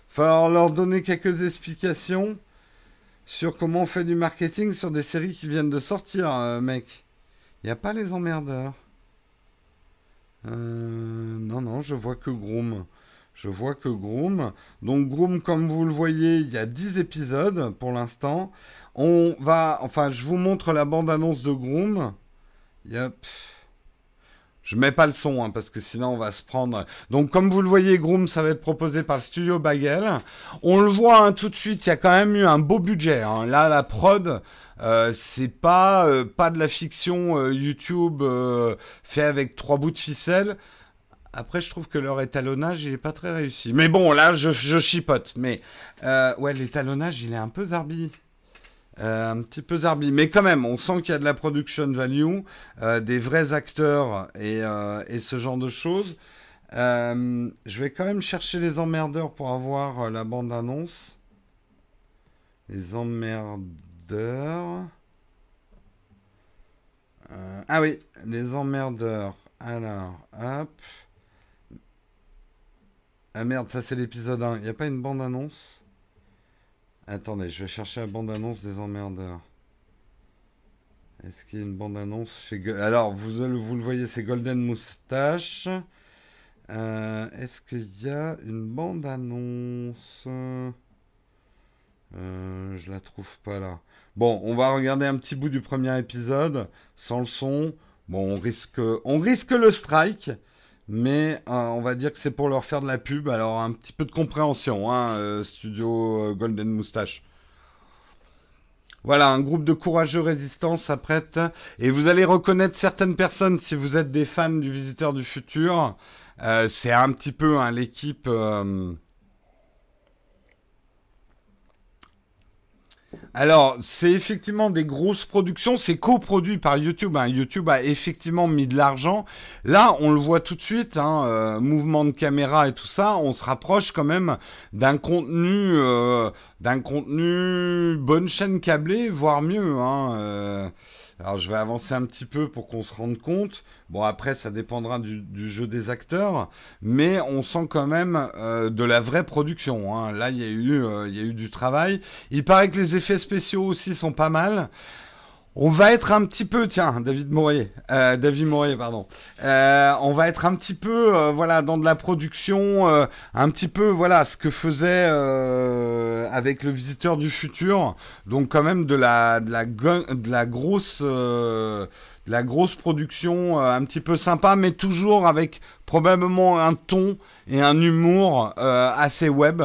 Falloir leur donner quelques explications sur comment on fait du marketing sur des séries qui viennent de sortir, euh, mec. Il a pas les emmerdeurs. non, non, je vois que Groom. Je vois que Groom. Donc Groom, comme vous le voyez, il y a 10 épisodes pour l'instant. On va... Enfin, je vous montre la bande-annonce de Groom. Yep. Je mets pas le son hein, parce que sinon on va se prendre. Donc comme vous le voyez, Groom, ça va être proposé par le studio Bagel. On le voit hein, tout de suite, il y a quand même eu un beau budget. Hein. Là, la prod, euh, c'est pas euh, pas de la fiction euh, YouTube fait avec trois bouts de ficelle. Après, je trouve que leur étalonnage, il est pas très réussi. Mais bon, là, je, je chipote. Mais ouais, l'étalonnage, il est un peu zarbi. Euh, un petit peu zarbi. Mais quand même, on sent qu'il y a de la production value, euh, des vrais acteurs et, euh, et, ce genre de choses. je vais quand même chercher les emmerdeurs pour avoir la bande-annonce. Les emmerdeurs. ah oui, les emmerdeurs. Alors, hop. Ah merde, ça c'est l'épisode 1. Il n'y a pas une bande-annonce? Attendez, je vais chercher la bande-annonce des emmerdeurs. Est-ce qu'il y a une bande-annonce chez... Alors, vous, vous le voyez, c'est Golden Moustache. Euh, est-ce qu'il y a une bande-annonce? Euh, je la trouve pas là. Bon, on va regarder un petit bout du premier épisode, sans le son. Bon, on risque, on risque le strike, mais euh, on va dire que c'est pour leur faire de la pub. Alors, un petit peu de compréhension, hein, euh, Studio Golden Moustache. Voilà, un groupe de courageux résistants s'apprête. Et vous allez reconnaître certaines personnes si vous êtes des fans du Visiteur du Futur. Euh, c'est un petit peu hein, l'équipe. Alors, c'est effectivement des grosses productions, c'est coproduit par YouTube. Hein. YouTube a effectivement mis de l'argent. Là, on le voit tout de suite, hein, euh, mouvement de caméra et tout ça, on se rapproche quand même d'un contenu, euh, d'un contenu bonne chaîne câblée, voire mieux. Hein, euh. Alors je vais avancer un petit peu pour qu'on se rende compte. Bon après ça dépendra du, jeu des acteurs, mais on sent quand même euh, de la vraie production. Hein. Là il y, a eu, euh, il y a eu du travail. Il paraît que les effets spéciaux aussi sont pas mal. On va être un petit peu, tiens, David Mourier, euh, David Mourier, pardon. Euh, on va être un petit peu, euh, voilà, dans de la production, un petit peu, voilà, ce que faisait avec le Visiteur du futur. Donc quand même de la, de la, de la grosse, de la grosse production, un petit peu sympa, mais toujours avec probablement un ton et un humour assez web.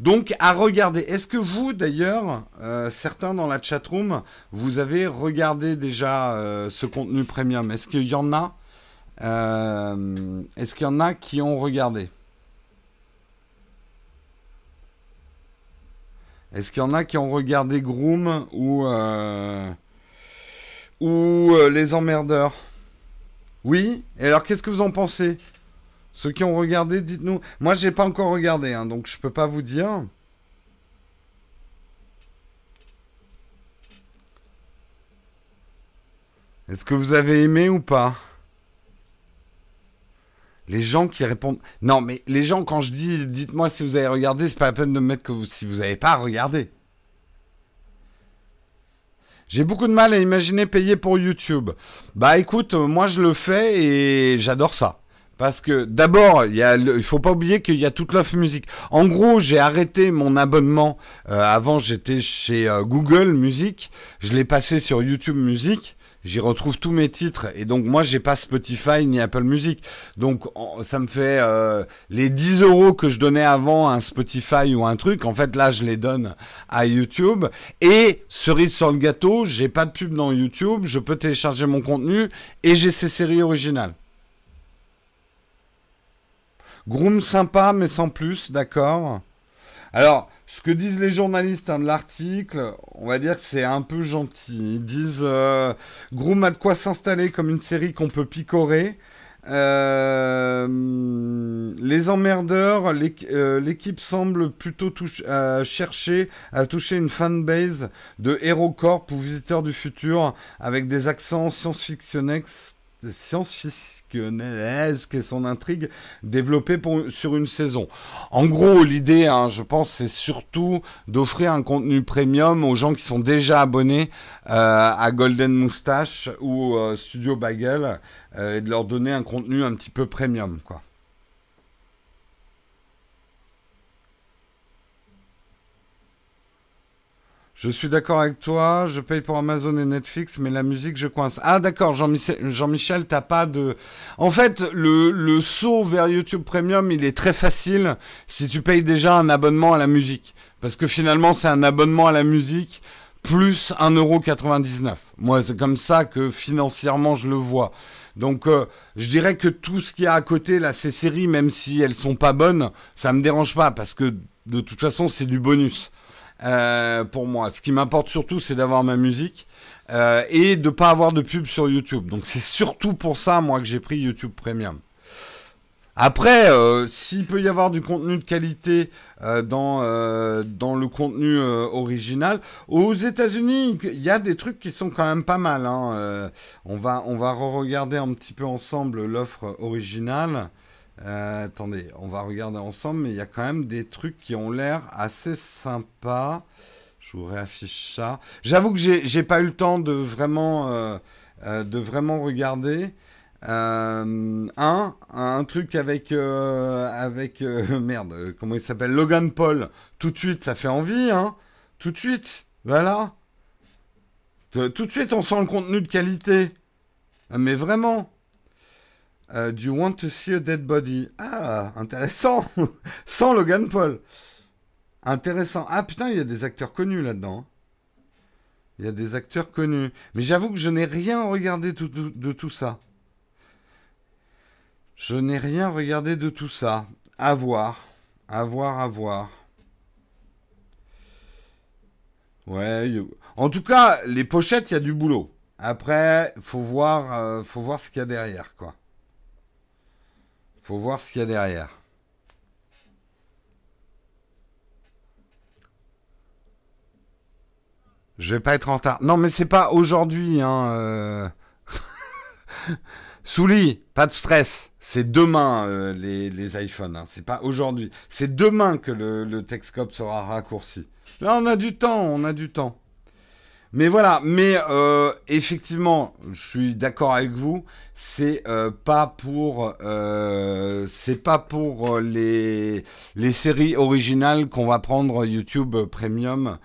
Donc à regarder. Est-ce que vous, d'ailleurs, euh, certains dans la chatroom, vous avez regardé déjà euh, ce contenu premium? Est-ce qu'il y en a euh, Est-ce qu'il y en a qui ont regardé? Est-ce qu'il y en a qui ont regardé Groom ou ou les emmerdeurs? Oui? Et alors qu'est-ce que vous en pensez? Ceux qui ont regardé, dites-nous. Moi, j'ai pas encore regardé, hein, donc je peux pas vous dire. Est-ce que vous avez aimé ou pas? Les gens qui répondent. Non, mais les gens, quand je dis dites-moi si vous avez regardé, c'est pas la peine de me mettre que vous... si vous n'avez pas regardé. J'ai beaucoup de mal à imaginer payer pour YouTube. Bah écoute, moi je le fais et j'adore ça. Parce que d'abord, il y faut pas oublier qu'il y a toute l'offre musique. En gros, j'ai arrêté mon abonnement. Euh, avant, j'étais chez euh, Google Music. Je l'ai passé sur YouTube Music. J'y retrouve tous mes titres et donc moi j'ai pas Spotify ni Apple Music. Donc ça me fait euh, les 10 euros que je donnais avant à un Spotify ou un truc. En fait là je les donne à YouTube. Et cerise sur le gâteau, j'ai pas de pub dans YouTube. Je peux télécharger mon contenu et j'ai ces séries originales. Groom sympa, mais sans plus, d'accord. Alors, ce que disent les journalistes hein, de l'article, on va dire que c'est un peu gentil. Ils disent euh, Groom a de quoi s'installer comme une série qu'on peut picorer. Euh, les emmerdeurs, euh, l'équipe semble plutôt chercher à toucher une fanbase de HeroCorp ou Visiteurs du Futur avec des accents science-fictionnels science-fictionnelle qu'est son intrigue développée sur une saison. En gros, l'idée, hein, je pense, c'est surtout d'offrir un contenu premium aux gens qui sont déjà abonnés euh, à Golden Moustache ou euh, Studio Bagel euh, et de leur donner un contenu un petit peu premium, quoi. Je suis d'accord avec toi, je paye pour Amazon et Netflix, mais la musique, je coince. Ah d'accord, Jean-Michel, Jean t'as pas de... En fait, le, le saut vers YouTube Premium, il est très facile si tu payes déjà un abonnement à la musique. Parce que finalement, c'est un abonnement à la musique plus 1,99€. Moi, c'est comme ça que financièrement, je le vois. Donc, euh, je dirais que tout ce qu'il y a à côté, là, ces séries, même si elles sont pas bonnes, ça me dérange pas, parce que de toute façon, c'est du bonus. Euh, pour moi. Ce qui m'importe surtout, c'est d'avoir ma musique euh, et de pas avoir de pub sur YouTube. Donc c'est surtout pour ça, moi, que j'ai pris YouTube Premium. Après, euh, s'il peut y avoir du contenu de qualité dans, dans le contenu original, aux États-Unis, il y a des trucs qui sont quand même pas mal. Hein. on va, on va re-regarder un petit peu ensemble l'offre originale. Euh, attendez, on va regarder ensemble, mais il y a quand même des trucs qui ont l'air assez sympas. Je vous réaffiche ça. J'avoue que j'ai pas eu le temps de vraiment, euh, euh, de vraiment regarder. Un, un truc avec avec merde, comment il s'appelle? Logan Paul. Tout de suite, ça fait envie, hein Tout de suite, voilà. Tout de suite, on sent le contenu de qualité. Ah, mais vraiment. Do you want to see a dead body? Ah, intéressant. Sans Logan Paul. Intéressant. Ah putain, il y a des acteurs connus là-dedans. Il y a des acteurs connus. Mais j'avoue que je n'ai rien regardé de tout ça. Je n'ai rien regardé de tout ça. À voir. À voir, à voir. Ouais. En tout cas, les pochettes, il y a du boulot. Après, faut euh, faut voir ce qu'il y a derrière, quoi. Faut voir ce qu'il y a derrière. Je vais pas être en retard. Non, mais c'est pas aujourd'hui, hein. Euh... Souli, pas de stress. C'est demain euh, les, les, iPhones. Hein. C'est pas aujourd'hui. C'est demain que le, le sera raccourci. Là, on a du temps. On a du temps. Mais voilà. Mais euh, effectivement, je suis d'accord avec vous. C'est euh, pas pour. c'est pas pour les les séries originales qu'on va prendre YouTube Premium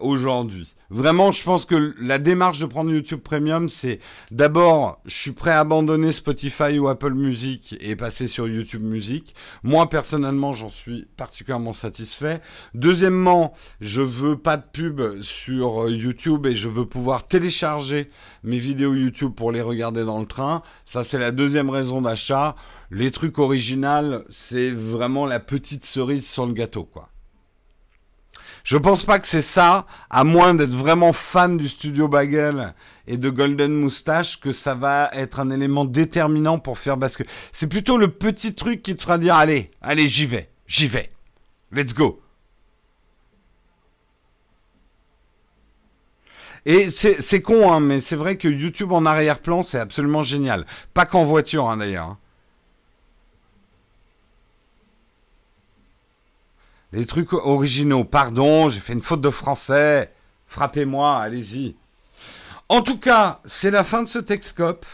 aujourd'hui. Vraiment, je pense que la démarche de prendre YouTube Premium, c'est d'abord, je suis prêt à abandonner Spotify ou Apple Music et passer sur YouTube Music. Moi, personnellement, j'en suis particulièrement satisfait. Deuxièmement, je veux pas de pub sur YouTube et je veux pouvoir télécharger mes vidéos YouTube pour les regarder dans le train. Ça, c'est la deuxième raison d'achat. Les trucs originaux, c'est vraiment la petite cerise sur le gâteau, quoi. Je pense pas que c'est ça, à moins d'être vraiment fan du studio Bagel et de Golden Moustache, que ça va être un élément déterminant pour faire basculer. C'est plutôt le petit truc qui te fera dire allez, allez, j'y vais, j'y vais. Let's go. Et c'est con, hein, mais c'est vrai que YouTube en arrière-plan, c'est absolument génial. Pas qu'en voiture, hein, d'ailleurs. Les trucs originaux. Pardon, j'ai fait une faute de français. Frappez-moi, allez-y. En tout cas, c'est la fin de ce Texcope.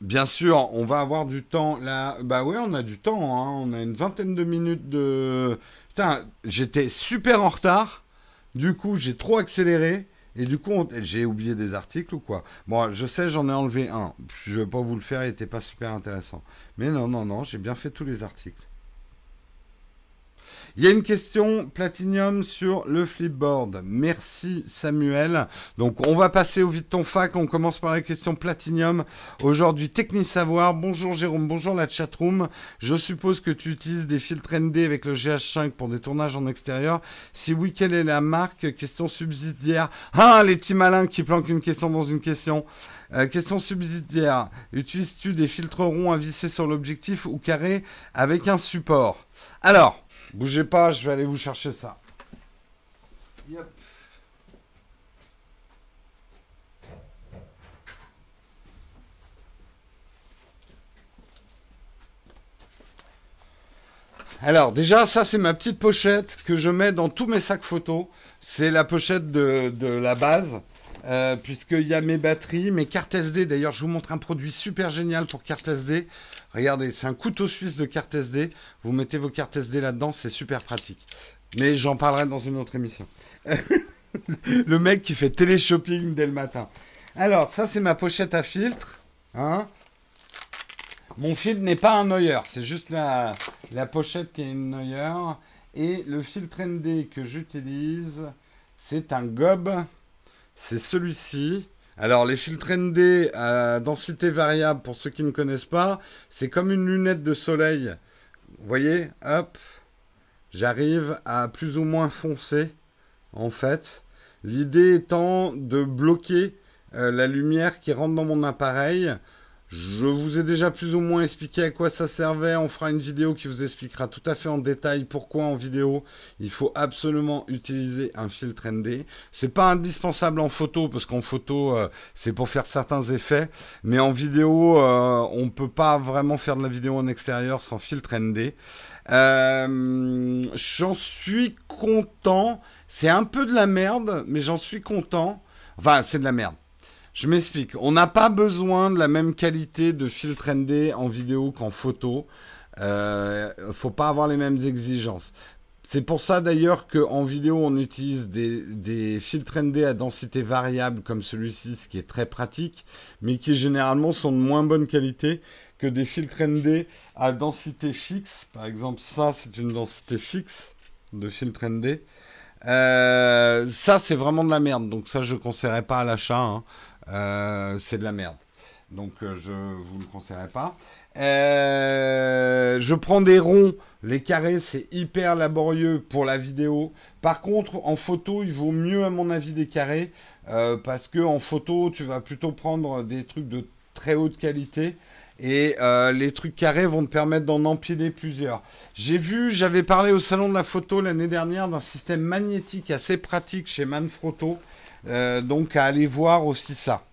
Bien sûr, on va avoir du temps là. Bah ouais, on a du temps. Hein. On a une vingtaine de minutes de. Putain, j'étais super en retard. Du coup, j'ai trop accéléré. Et du coup, j'ai oublié des articles ou quoi? Bon, je sais, j'en ai enlevé un. Je vais pas vous le faire, il n'était pas super intéressant. Mais non, non, non, j'ai bien fait tous les articles. Il y a une question Platinium sur le flipboard. Merci Samuel. Donc on va passer au vide ton fac. On commence par la question Platinium. Aujourd'hui, Techni Savoir. Bonjour Jérôme, bonjour la chatroom. Je suppose que tu utilises des filtres ND avec le GH5 pour des tournages en extérieur. Si oui, quelle est la marque? Question subsidiaire. Ah, les petits malins qui planquent une question dans une question. Euh, question subsidiaire. Utilises-tu des filtres ronds à visser sur l'objectif ou carré avec un support? Alors, Bougez pas, je vais aller vous chercher ça. Alors déjà, ça c'est ma petite pochette que je mets dans tous mes sacs photos. C'est la pochette de, la base. Euh, puisqu'il y a mes batteries, mes cartes SD. D'ailleurs, je vous montre un produit super génial pour cartes SD. Regardez, c'est un couteau suisse de carte SD. Vous mettez vos cartes SD là-dedans, c'est super pratique. Mais j'en parlerai dans une autre émission. le mec qui fait télé-shopping dès le matin. Alors, ça, c'est ma pochette à filtre. Hein Mon filtre n'est pas un Neuer, c'est juste la, la pochette qui est une Neuer. Et le filtre ND que j'utilise, c'est un Gob. C'est celui-ci. Alors, les filtres ND à densité variable, pour ceux qui ne connaissent pas, c'est comme une lunette de soleil. Vous voyez, hop, j'arrive à plus ou moins foncer, en fait. L'idée étant de bloquer euh, la lumière qui rentre dans mon appareil je vous ai déjà plus ou moins expliqué à quoi ça servait. On fera une vidéo qui vous expliquera tout à fait en détail pourquoi en vidéo il faut absolument utiliser un filtre ND. C'est pas indispensable en photo parce qu'en photo euh, c'est pour faire certains effets, mais en vidéo euh, on peut pas vraiment faire de la vidéo en extérieur sans filtre ND. Euh, j'en suis content. C'est un peu de la merde, mais j'en suis content. Enfin, c'est de la merde. Je m'explique. On n'a pas besoin de la même qualité de filtre ND en vidéo qu'en photo. Euh, faut pas avoir les mêmes exigences. C'est pour ça d'ailleurs qu'en vidéo, on utilise des, filtres ND à densité variable comme celui-ci, ce qui est très pratique, mais qui généralement sont de moins bonne qualité que des filtres ND à densité fixe. Par exemple, ça, c'est une densité fixe de filtre ND. Euh, ça, c'est vraiment de la merde. Donc ça, je ne conseillerais pas à l'achat. Hein. Euh, c'est de la merde. Donc euh, je vous le conseillerais pas. je prends des ronds. Les carrés, c'est hyper laborieux pour la vidéo. Par contre, en photo, il vaut mieux, à mon avis, des carrés. parce que en photo, tu vas plutôt prendre des trucs de très haute qualité. Et les trucs carrés vont te permettre d'en empiler plusieurs. J'ai vu, j'avais parlé au salon de la photo l'année dernière d'un système magnétique assez pratique chez Manfrotto. Euh, donc à aller voir aussi ça.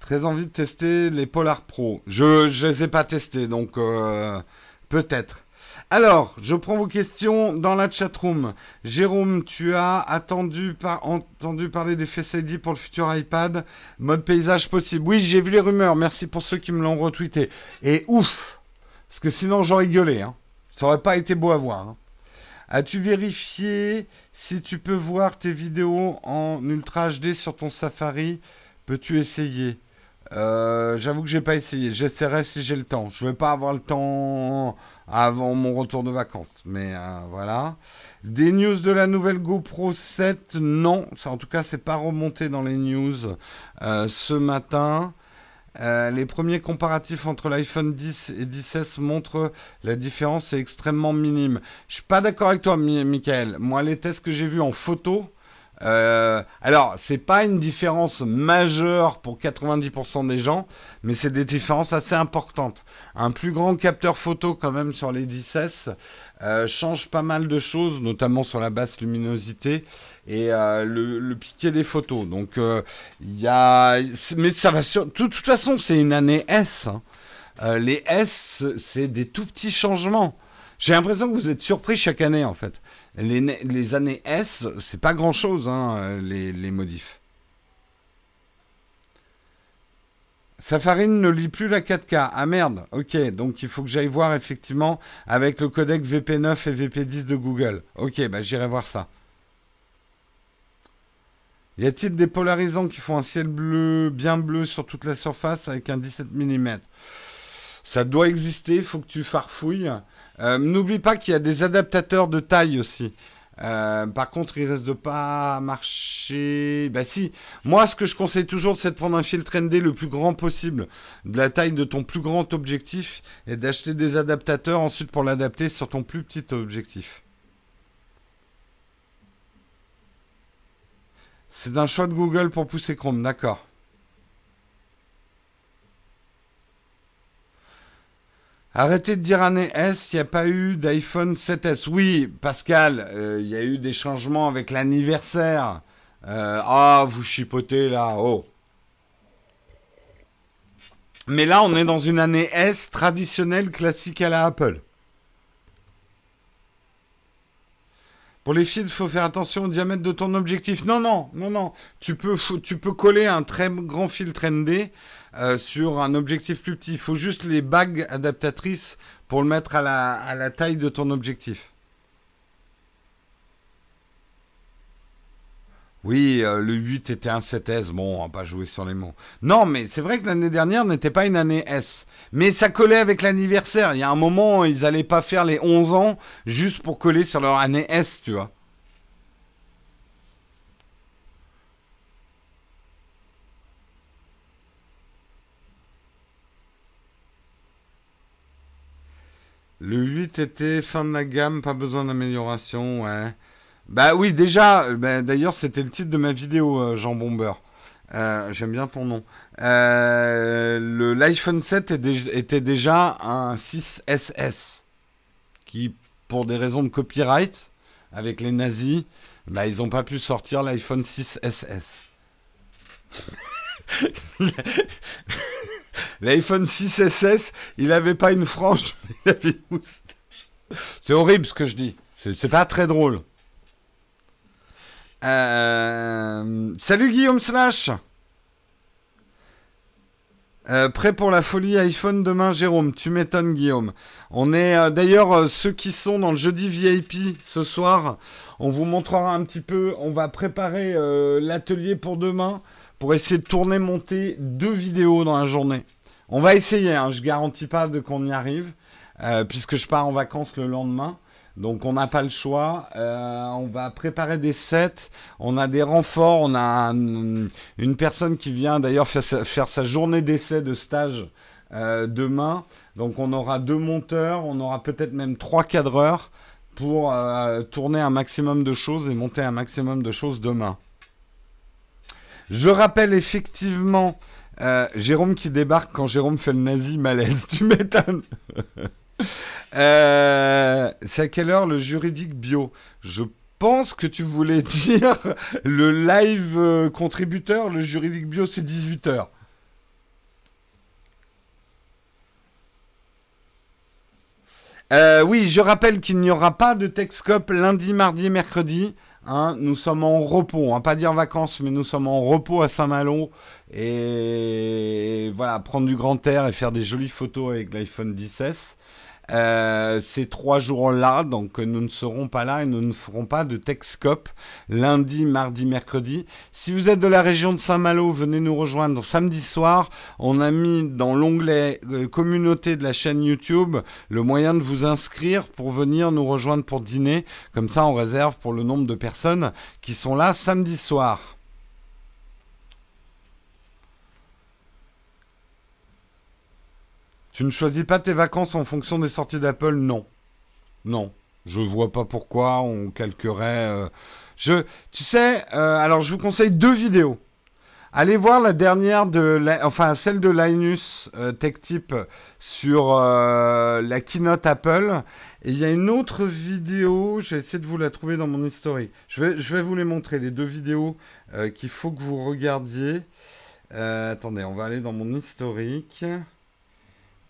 Très envie de tester les Polar Pro. Je ne les ai pas testés, donc euh, peut-être. Alors, je prends vos questions dans la chatroom. Jérôme, tu as attendu entendu parler des Face ID pour le futur iPad, mode paysage possible. Oui, j'ai vu les rumeurs. Merci pour ceux qui me l'ont retweeté. Et ouf, parce que sinon j'aurais gueulé. Hein. Ça aurait pas été beau à voir. Hein. As-tu vérifié si tu peux voir tes vidéos en Ultra HD sur ton Safari? Peux-tu essayer? Euh, J'avoue que j'ai pas essayé. J'essaierai si j'ai le temps. Je vais pas avoir le temps avant mon retour de vacances. Mais euh, voilà. Des news de la nouvelle GoPro 7, non. En tout cas, c'est pas remonté dans les news euh, ce matin. Euh, les premiers comparatifs entre l'iPhone 10 et 10S montrent la différence est extrêmement minime. Je suis pas d'accord avec toi, Michael. Moi, les tests que j'ai vus en photo, euh, alors, c'est pas une différence majeure pour 90% des gens, mais c'est des différences assez importantes. Un plus grand capteur photo quand même sur les 10S euh, change pas mal de choses, notamment sur la basse luminosité et euh, le, piqué des photos. Donc, euh, il y a, mais ça va sur. De toute, façon, c'est une année S. Hein. Les S, c'est des tout petits changements. J'ai l'impression que vous êtes surpris chaque année en fait. Les, années S, c'est pas grand chose, hein, les, modifs. Safari ne lit plus la 4K. Ah merde, ok, donc il faut que j'aille voir effectivement avec le codec VP9 et VP10 de Google. Ok, bah j'irai voir ça. Y a-t-il des polarisants qui font un ciel bleu, bien bleu sur toute la surface avec un 17 mm Ça doit exister, il faut que tu farfouilles. Euh, n'oublie pas qu'il y a des adaptateurs de taille aussi. Euh, par contre, il reste de pas marcher. Bah si, moi ce que je conseille toujours, c'est de prendre un filtre ND le plus grand possible, de la taille de ton plus grand objectif, et d'acheter des adaptateurs ensuite pour l'adapter sur ton plus petit objectif. C'est un choix de Google pour pousser Chrome, d'accord. Arrêtez de dire année S, il n'y a pas eu d'iPhone 7S. Oui, Pascal, euh, il y a eu des changements avec l'anniversaire. Euh, ah, vous chipotez là, oh. Mais là, on est dans une année S traditionnelle classique à la Apple. Pour les fils, il faut faire attention au diamètre de ton objectif. Non, non, non, non. Tu peux, tu peux coller un très grand filtre ND euh, sur un objectif plus petit. Il faut juste les bagues adaptatrices pour le mettre à la, taille de ton objectif. Oui, euh, le 8 était un 7S. Bon, on va pas jouer sur les mots. Non, mais c'est vrai que l'année dernière n'était pas une année S. Mais ça collait avec l'anniversaire. Il y a un moment, ils allaient pas faire les 11 ans juste pour coller sur leur année S, tu vois. Le 8 était fin de la gamme, pas besoin d'amélioration, ouais. Bah oui, déjà, euh, bah, d'ailleurs, c'était le titre de ma vidéo, euh, Jean Bomber. Euh, j'aime bien ton nom. l'iPhone 7 était déjà un 6SS qui, pour des raisons de copyright, avec les nazis, bah, ils n'ont pas pu sortir l'iPhone 6SS. L'iPhone 6SS, il n'avait pas une frange. C'est horrible ce que je dis. C'est pas très drôle. Euh, salut Guillaume Slash. Euh, prêt pour la folie iPhone demain, Jérôme Tu m'étonnes, Guillaume. On est euh, d'ailleurs ceux qui sont dans le jeudi VIP ce soir. On vous montrera un petit peu. On va préparer l'atelier pour demain pour essayer de tourner, monter deux vidéos dans la journée. On va essayer. Hein, je garantis pas de qu'on y arrive puisque je pars en vacances le lendemain. Donc on n'a pas le choix. Euh, on va préparer des sets. On a des renforts. On a une personne qui vient d'ailleurs faire, sa journée d'essai de stage euh, demain. Donc on aura deux monteurs. On aura peut-être même trois cadreurs pour euh, tourner un maximum de choses et monter un maximum de choses demain. Je rappelle effectivement Jérôme qui débarque quand Jérôme fait le nazi malaise. Tu m'étonnes. Euh, c'est à quelle heure le juridique bio? Je pense que tu voulais dire le live euh, contributeur, le juridique bio, c'est 18h. Euh, oui, je rappelle qu'il n'y aura pas de Texcope lundi, mardi, mercredi. Hein. nous sommes en repos, hein, pas dire vacances, mais nous sommes en repos à Saint-Malo. Et voilà, prendre du grand air et faire des jolies photos avec l'iPhone 10 euh, ces trois jours-là, donc nous ne serons pas là et nous ne ferons pas de Texcope lundi, mardi, mercredi. Si vous êtes de la région de Saint-Malo, venez nous rejoindre samedi soir. On a mis dans l'onglet euh, communauté de la chaîne YouTube le moyen de vous inscrire pour venir nous rejoindre pour dîner. Comme ça, on réserve pour le nombre de personnes qui sont là samedi soir. Tu ne choisis pas tes vacances en fonction des sorties d'Apple Non. Non. Je vois pas pourquoi on calquerait. Euh, je, tu sais, euh, alors je vous conseille deux vidéos. Allez voir la dernière de, enfin celle de Linus euh, Tech Tip sur la keynote Apple. Et il y a une autre vidéo, j'ai essayé de vous la trouver dans mon historique. Je vais, je vais vous les montrer, les deux vidéos qu'il faut que vous regardiez. attendez, on va aller dans mon historique.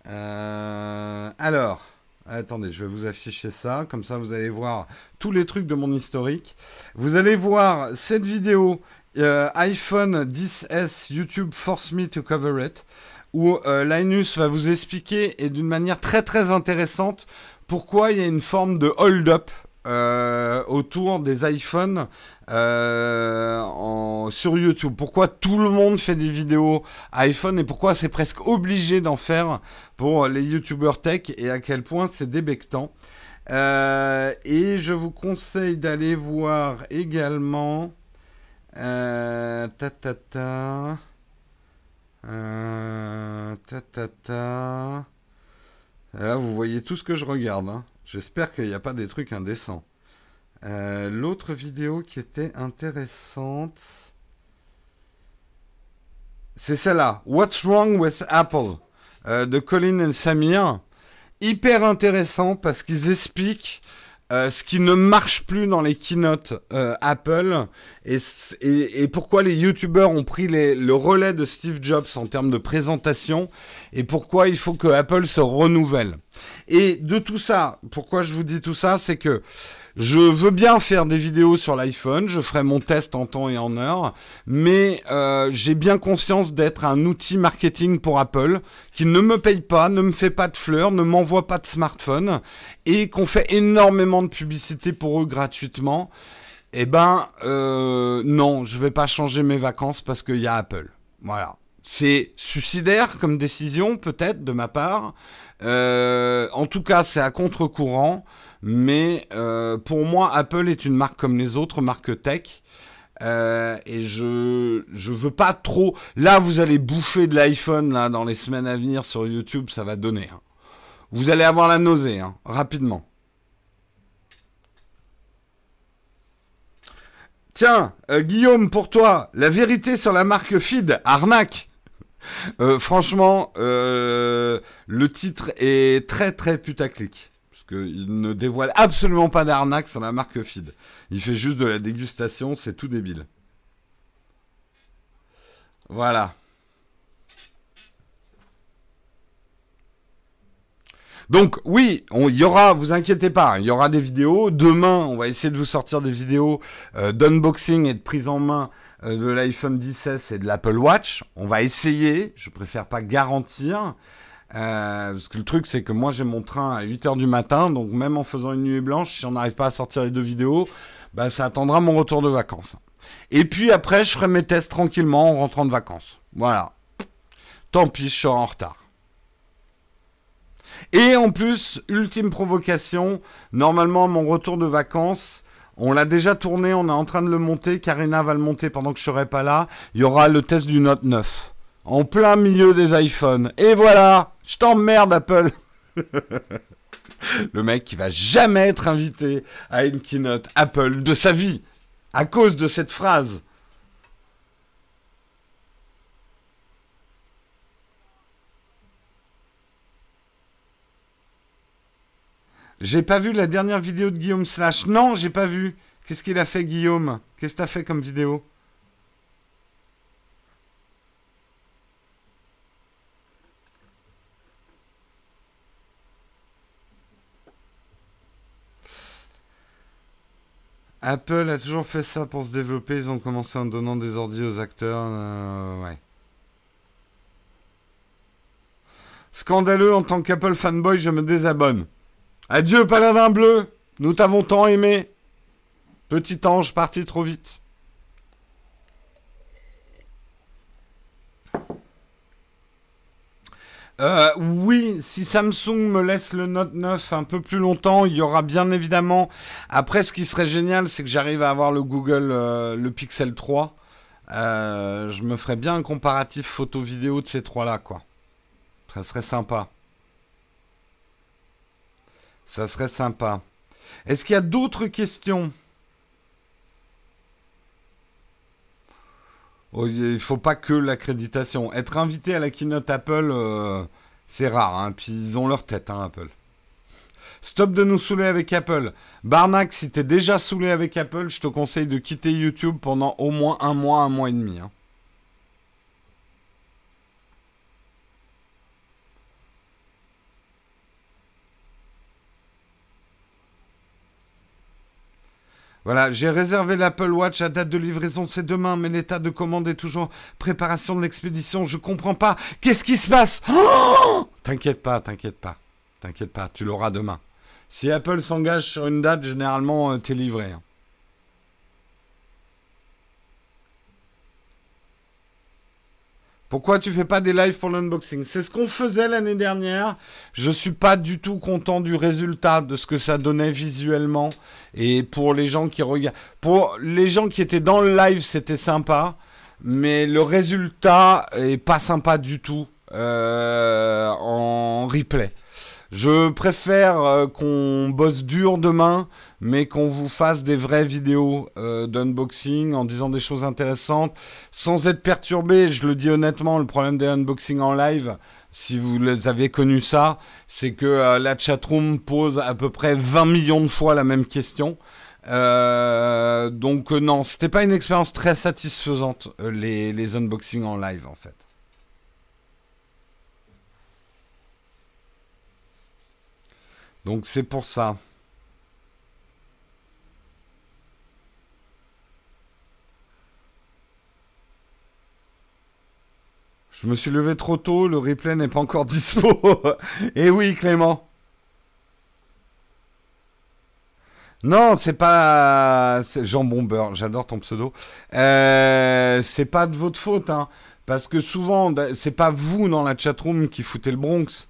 Euh, alors, attendez, je vais vous afficher ça, comme ça vous allez voir tous les trucs de mon historique. Vous allez voir cette vidéo euh, iPhone 10s YouTube Force Me to Cover It, où euh, Linus va vous expliquer, et d'une manière très très intéressante, pourquoi il y a une forme de hold-up autour des iPhones euh, sur YouTube. Pourquoi tout le monde fait des vidéos iPhone et pourquoi c'est presque obligé d'en faire pour les YouTubers tech et à quel point c'est débectant. Euh, et je vous conseille d'aller voir également. Euh, ta ta ta. Euh, ta ta ta. Là, vous voyez tout ce que je regarde. Hein. J'espère qu'il n'y a pas des trucs indécents. Euh, l'autre vidéo qui était intéressante, c'est celle-là. What's Wrong with Apple? Euh, de Colin et Samir. Hyper intéressant parce qu'ils expliquent euh, ce qui ne marche plus dans les keynotes Apple et, et, pourquoi les YouTubers ont pris le relais de Steve Jobs en termes de présentation et pourquoi il faut que Apple se renouvelle. Et de tout ça, pourquoi je vous dis tout ça, c'est que je veux bien faire des vidéos sur l'iPhone, je ferai mon test en temps et en heure, mais euh, j'ai bien conscience d'être un outil marketing pour Apple qui ne me paye pas, ne me fait pas de fleurs, ne m'envoie pas de smartphone et qu'on fait énormément de publicité pour eux gratuitement. Eh ben euh, non, je vais pas changer mes vacances parce qu'il y a Apple. Voilà. C'est suicidaire comme décision peut-être de ma part. Euh, en tout cas, c'est à contre-courant. Mais euh, pour moi, Apple est une marque comme les autres marques tech. Euh, et je je veux pas trop. Là, vous allez bouffer de l'iPhone dans les semaines à venir sur YouTube, ça va donner. Hein. Vous allez avoir la nausée hein, rapidement. Tiens, euh, Guillaume, pour toi, la vérité sur la marque Feed, arnaque. franchement, le titre est très très putaclic. Il ne dévoile absolument pas d'arnaque sur la marque Feed. Il fait juste de la dégustation, c'est tout débile. Voilà. Donc oui, il y aura, vous inquiétez pas, il y aura des vidéos. Demain, on va essayer de vous sortir des vidéos euh, d'unboxing et de prise en main euh, de l'iPhone 10 et de l'Apple Watch. On va essayer, je préfère pas garantir. Euh, parce que le truc, c'est que moi, j'ai mon train à 8h du matin, donc même en faisant une nuit blanche, si on n'arrive pas à sortir les deux vidéos, bah, ça attendra mon retour de vacances. Et puis après, je ferai mes tests tranquillement en rentrant de vacances. Voilà. Tant pis, je serai en retard. Et en plus, ultime provocation, normalement mon retour de vacances, on l'a déjà tourné, on est en train de le monter, Karina va le monter pendant que je serai pas là, il y aura le test du Note 9. En plein milieu des iPhones. Et voilà, je t'emmerde Apple. le mec qui va jamais être invité à une keynote Apple de sa vie à cause de cette phrase. J'ai pas vu la dernière vidéo de Guillaume Slash. Non, j'ai pas vu. Qu'est-ce qu'il a fait, Guillaume? Qu'est-ce que t'as fait comme vidéo? Apple a toujours fait ça pour se développer. Ils ont commencé en donnant des ordi aux acteurs. Euh, ouais. Scandaleux en tant qu'Apple fanboy, je me désabonne. Adieu, paladin bleu. Nous t'avons tant aimé. Petit ange parti trop vite. Euh, oui, si Samsung me laisse le Note 9 un peu plus longtemps, il y aura bien évidemment. Après, ce qui serait génial, c'est que j'arrive à avoir le Google, euh, le Pixel 3. Euh, je me ferais bien un comparatif photo-vidéo de ces trois-là, quoi. Ça serait sympa. Ça serait sympa. Est-ce qu'il y a d'autres questions? Il ne faut pas que l'accréditation. Être invité à la keynote Apple, euh, c'est rare. Hein. Puis ils ont leur tête, hein, Apple. Stop de nous saouler avec Apple. Barnac, si t'es déjà saoulé avec Apple, je te conseille de quitter YouTube pendant au moins un mois, un mois et demi. Hein. Voilà, j'ai réservé l'Apple Watch à date de livraison, c'est demain, mais l'état de commande est toujours préparation de l'expédition. Je comprends pas. Qu'est-ce qui se passe? Oh T'inquiète pas, t'inquiète pas. T'inquiète pas, tu l'auras demain. Si Apple s'engage sur une date, généralement, euh, t'es livré. Hein. Pourquoi tu fais pas des lives pour l'unboxing? C'est ce qu'on faisait l'année dernière. Je suis pas du tout content du résultat de ce que ça donnait visuellement. Et pour les gens qui regardent, pour les gens qui étaient dans le live, c'était sympa, mais le résultat est pas sympa du tout euh, en replay. Je préfère euh, qu'on bosse dur demain, mais qu'on vous fasse des vraies vidéos euh, d'unboxing en disant des choses intéressantes, sans être perturbé. Je le dis honnêtement, le problème des unboxings en live, si vous les avez connu ça, c'est que euh, la chatroom pose à peu près 20 millions de fois la même question. donc non, c'était pas une expérience très satisfaisante les, les unboxings en live en fait. Donc c'est pour ça. Je me suis levé trop tôt, le replay n'est pas encore dispo. Eh oui, Clément. Non, c'est pas Jean Bomber. J'adore ton pseudo. Euh, c'est pas de votre faute, hein, parce que souvent, c'est pas vous dans la chatroom qui foutez le Bronx.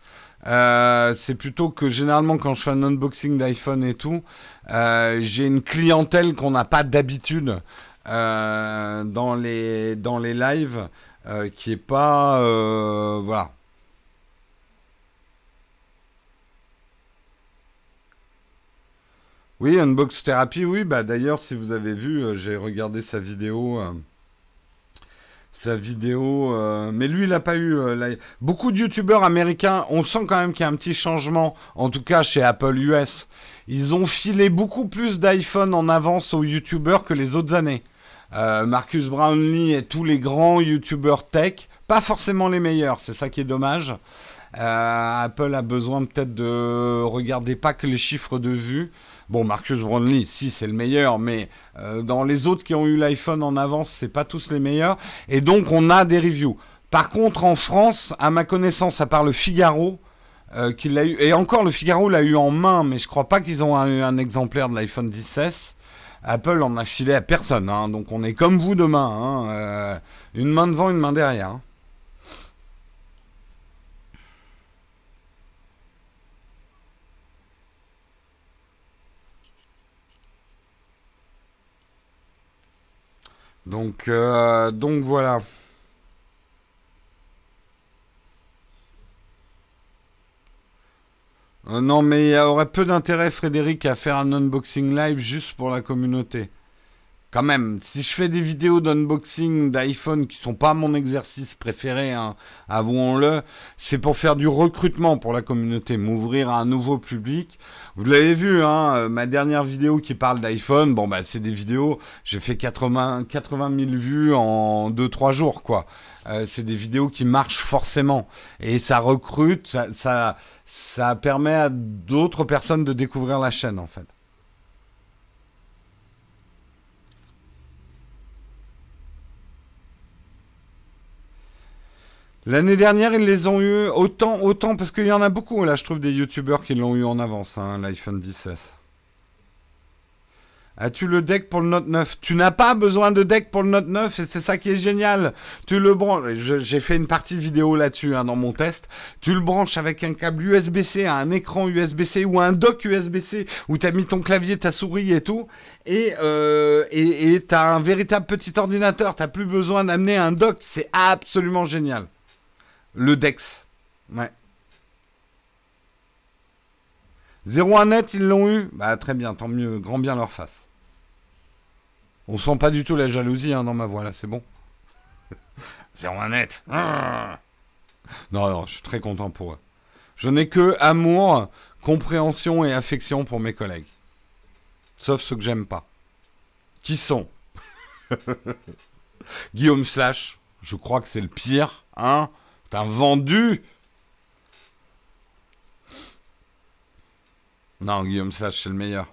Euh, c'est plutôt que généralement quand je fais un unboxing d'iPhone et tout, euh, j'ai une clientèle qu'on n'a pas d'habitude euh, dans les dans les lives, qui est pas voilà. Oui, Unbox Therapy, oui, bah d'ailleurs si vous avez vu, j'ai regardé sa vidéo sa vidéo. Euh, mais lui, il n'a pas eu. Euh, Beaucoup de youtubeurs américains, on sent quand même qu'il y a un petit changement, en tout cas chez Apple US. Ils ont filé beaucoup plus d'iPhone en avance aux youtubeurs que les autres années. Euh, Marcus Brownlee et tous les grands youtubeurs tech, pas forcément les meilleurs, c'est ça qui est dommage. Apple a besoin peut-être de regarder pas que les chiffres de vue. Bon, Marcus Brownlee, si c'est le meilleur, mais dans les autres qui ont eu l'iPhone en avance, c'est pas tous les meilleurs. Et donc on a des reviews. Par contre, en France, à ma connaissance, à part le Figaro, euh, l'a eu, et encore le Figaro l'a eu en main, mais je crois pas qu'ils ont eu un, exemplaire de l'iPhone 16. Apple en a filé à personne, hein, donc on est comme vous demain, hein, euh, une main devant, une main derrière. Donc, euh, donc voilà. Euh, non, mais il y aurait peu d'intérêt, Frédéric, à faire un unboxing live juste pour la communauté. Quand même, si je fais des vidéos d'unboxing d'iPhone qui sont pas mon exercice préféré, hein, avouons-le, c'est pour faire du recrutement pour la communauté, m'ouvrir à un nouveau public. Vous l'avez vu, hein, euh, ma dernière vidéo qui parle d'iPhone, bon bah c'est des vidéos, j'ai fait 80, 80 000 vues en 2-3 jours, quoi. Euh, c'est des vidéos qui marchent forcément. Et ça recrute, ça, ça, ça permet à d'autres personnes de découvrir la chaîne, en fait. L'année dernière, ils les ont eu autant, autant, parce qu'il y en a beaucoup, là, je trouve, des youtubeurs qui l'ont eu en avance, hein, l'iPhone 16. As-tu le deck pour le Note 9 Tu n'as pas besoin de deck pour le Note 9 et c'est ça qui est génial. Tu le branches. J'ai fait une partie vidéo là-dessus hein, dans mon test. Tu le branches avec un câble USB-C, un écran USB-C ou un dock USB-C où tu as mis ton clavier, ta souris et tout. Et euh, et tu as un véritable petit ordinateur. Tu n'as plus besoin d'amener un dock. C'est absolument génial. Le Dex. Ouais. 01 net, ils l'ont eu Bah très bien, tant mieux, grand bien leur face. On sent pas du tout la jalousie hein, dans ma voix là, c'est bon. 01 net. Ah. non, non, je suis très content pour eux. Je n'ai que amour, compréhension et affection pour mes collègues. Sauf ceux que j'aime pas. Qui sont? Guillaume Slash, je crois que c'est le pire, hein T'as vendu Non, Guillaume Slash, c'est le meilleur.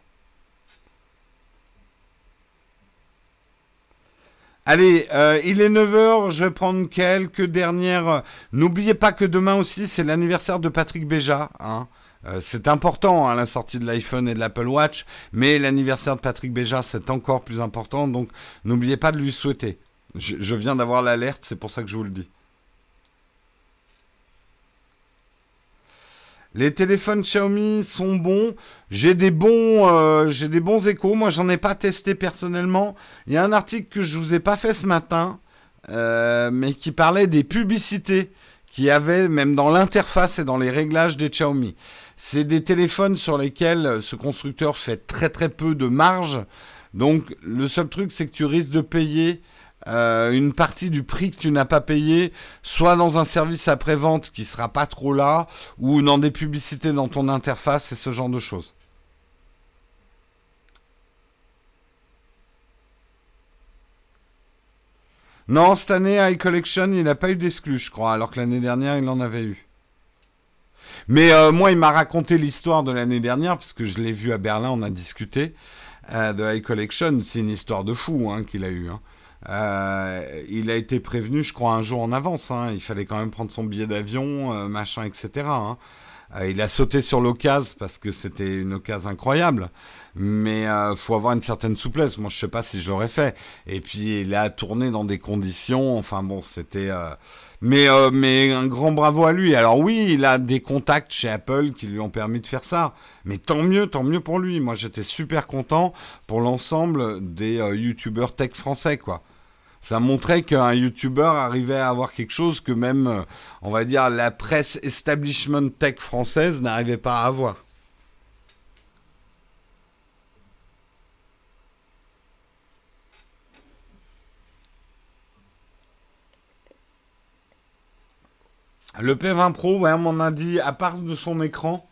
Allez, euh, il est 9h, je vais prendre quelques dernières. N'oubliez pas que demain aussi, c'est l'anniversaire de Patrick Béja. Hein. Euh, c'est important à hein, la sortie de l'iPhone et de l'Apple Watch, mais l'anniversaire de Patrick Béja, c'est encore plus important, donc n'oubliez pas de lui souhaiter. je viens d'avoir l'alerte, c'est pour ça que je vous le dis. Les téléphones Xiaomi sont bons. J'ai des bons, euh, j'ai des bons échos. Moi, j'en ai pas testé personnellement. Il y a un article que je vous ai pas fait ce matin, euh, mais qui parlait des publicités qu'il y avait même dans l'interface et dans les réglages des Xiaomi. C'est des téléphones sur lesquels ce constructeur fait très très peu de marge. Donc, le seul truc, c'est que tu risques de payer euh, une partie du prix que tu n'as pas payé, soit dans un service après-vente qui sera pas trop là, ou dans des publicités dans ton interface et ce genre de choses. Non, cette année, iCollection, il n'a pas eu d'exclus, je crois, alors que l'année dernière, il en avait eu. Mais euh, moi, il m'a raconté l'histoire de l'année dernière, parce que je l'ai vu à Berlin, on a discuté euh, de iCollection. C'est une histoire de fou hein, qu'il a eu. Hein. Euh, il a été prévenu, je crois, un jour en avance. Hein. Il fallait quand même prendre son billet d'avion, euh, machin, etc. Hein. Euh, il a sauté sur l'occasion parce que c'était une occasion incroyable. Mais faut avoir une certaine souplesse. Moi, je sais pas si je l'aurais fait. Et puis, il a tourné dans des conditions. Enfin bon, c'était. Mais mais un grand bravo à lui. Alors oui, il a des contacts chez Apple qui lui ont permis de faire ça. Mais tant mieux, tant mieux pour lui. Moi, j'étais super content pour l'ensemble des youtubeurs tech français, quoi ça montrait qu'un YouTuber arrivait à avoir quelque chose que même, on va dire, la presse establishment tech française n'arrivait pas à avoir. Le P20 Pro, on m'en a dit, à part de son écran,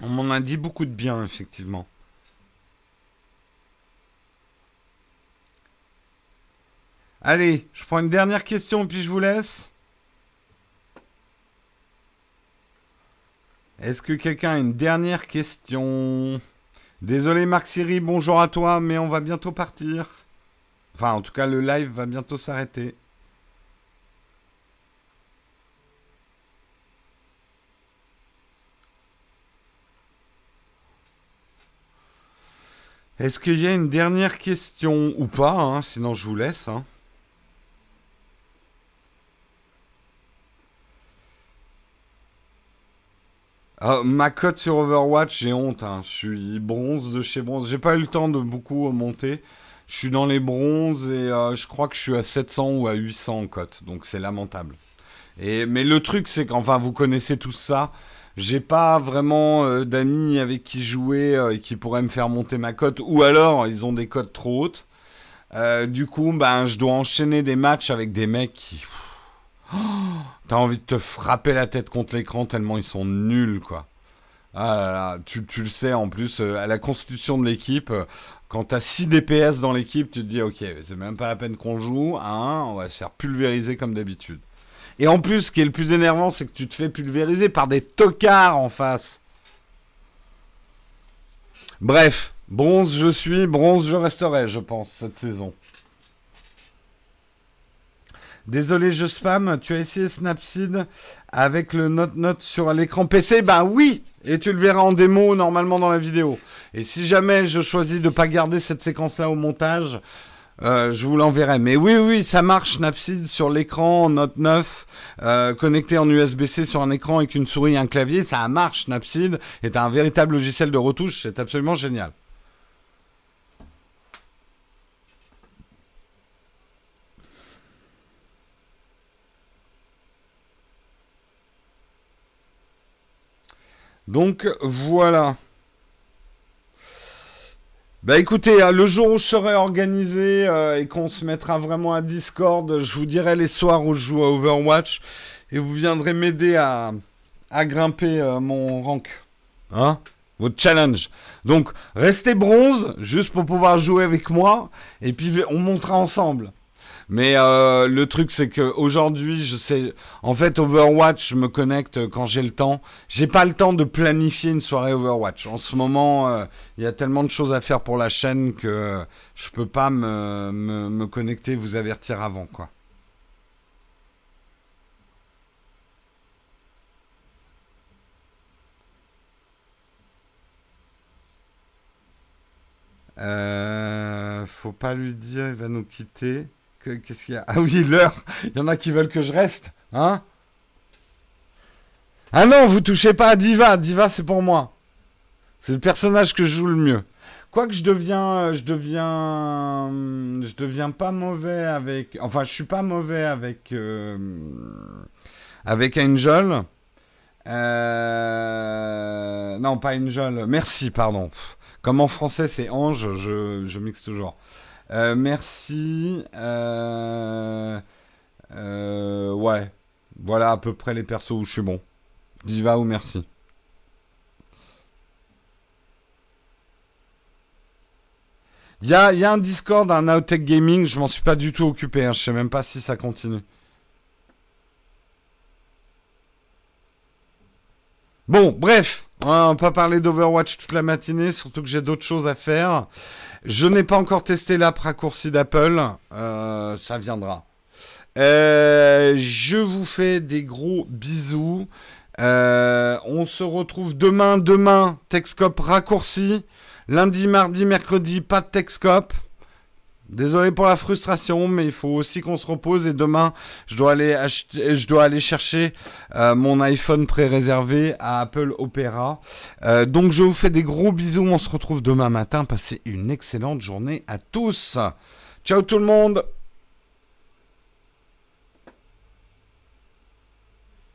on m'en a dit beaucoup de bien, effectivement. Allez, je prends une dernière question puis je vous laisse. Est-ce que quelqu'un a une dernière question? Désolé Marc Siri, bonjour à toi, mais on va bientôt partir. Enfin, en tout cas, le live va bientôt s'arrêter. Est-ce qu'il y a une dernière question ou pas hein, Sinon, je vous laisse. Hein. Ah, ma cote sur Overwatch, j'ai honte. Hein. Je suis bronze de chez bronze. J'ai pas eu le temps de beaucoup monter. Je suis dans les bronzes et euh, je crois que je suis à 700 ou à 800 en cote. Donc c'est lamentable. Et, mais le truc, c'est qu'enfin, vous connaissez tout ça. J'ai pas vraiment euh, d'amis avec qui jouer euh, et qui pourraient me faire monter ma cote. Ou alors, ils ont des cotes trop hautes. du coup, ben, je dois enchaîner des matchs avec des mecs qui T'as envie de te frapper la tête contre l'écran tellement ils sont nuls, quoi. Ah tu, le sais en plus, euh, à la constitution de l'équipe, euh, quand t'as 6 DPS dans l'équipe, tu te dis, ok, c'est même pas la peine qu'on joue, hein, on va se faire pulvériser comme d'habitude. Et en plus, ce qui est le plus énervant, c'est que tu te fais pulvériser par des tocards en face. Bref, bronze je suis, bronze je resterai, je pense, cette saison. Désolé, je spam. Tu as essayé Snapseed avec le Note Note sur l'écran PC Ben oui Et tu le verras en démo normalement dans la vidéo. Et si jamais je choisis de pas garder cette séquence-là au montage, euh, je vous l'enverrai. Mais oui, oui, ça marche Snapseed sur l'écran Note 9, euh, connecté en USB-C sur un écran avec une souris et un clavier. Ça marche Snapseed est un véritable logiciel de retouche. C'est absolument génial. Donc voilà. Bah écoutez, hein, le jour où je serai organisé euh, et qu'on se mettra vraiment à Discord, je vous dirai les soirs où je joue à Overwatch et vous viendrez m'aider à, grimper euh, mon rank. Hein? Votre challenge. Donc restez bronze juste pour pouvoir jouer avec moi et puis on montera ensemble. Mais euh, le truc, c'est que aujourd'hui, je sais. En fait, Overwatch, je me connecte quand j'ai le temps. J'ai pas le temps de planifier une soirée Overwatch. En ce moment, euh, il y a tellement de choses à faire pour la chaîne que je peux pas me, me, connecter, vous avertir avant, quoi. Euh, faut pas lui dire, il va nous quitter. Qu'est-ce qu'il y a? Ah oui, l'heure. Il y en a qui veulent que je reste, hein? Ah non, vous touchez pas à Diva. Diva, c'est pour moi. C'est le personnage que je joue le mieux. Quoique je deviens, je deviens, je deviens pas mauvais avec. Enfin, je suis pas mauvais avec euh, avec Angel. Euh, non, pas Angel. Merci, pardon. Comme en français c'est Ange, je, je mixe toujours. Euh, merci. Euh, euh, ouais. Voilà à peu près les persos où je suis bon. Diva ou merci. Il y a, y a, un Discord, un Outtech Gaming, je m'en suis pas du tout occupé, hein. je sais même pas si ça continue. Bon, bref, on va pas parler d'Overwatch toute la matinée, surtout que j'ai d'autres choses à faire. Je n'ai pas encore testé l'app raccourci d'Apple. Euh, ça viendra. Euh, je vous fais des gros bisous. Euh, on se retrouve demain. Demain, Texcop raccourci. Lundi, mardi, mercredi, pas de Texcop. Désolé pour la frustration, mais il faut aussi qu'on se repose. Et demain, je dois aller chercher euh, mon iPhone pré-réservé à Apple Opera. Euh, donc, je vous fais des gros bisous. On se retrouve demain matin. Passez une excellente journée à tous. Ciao tout le monde.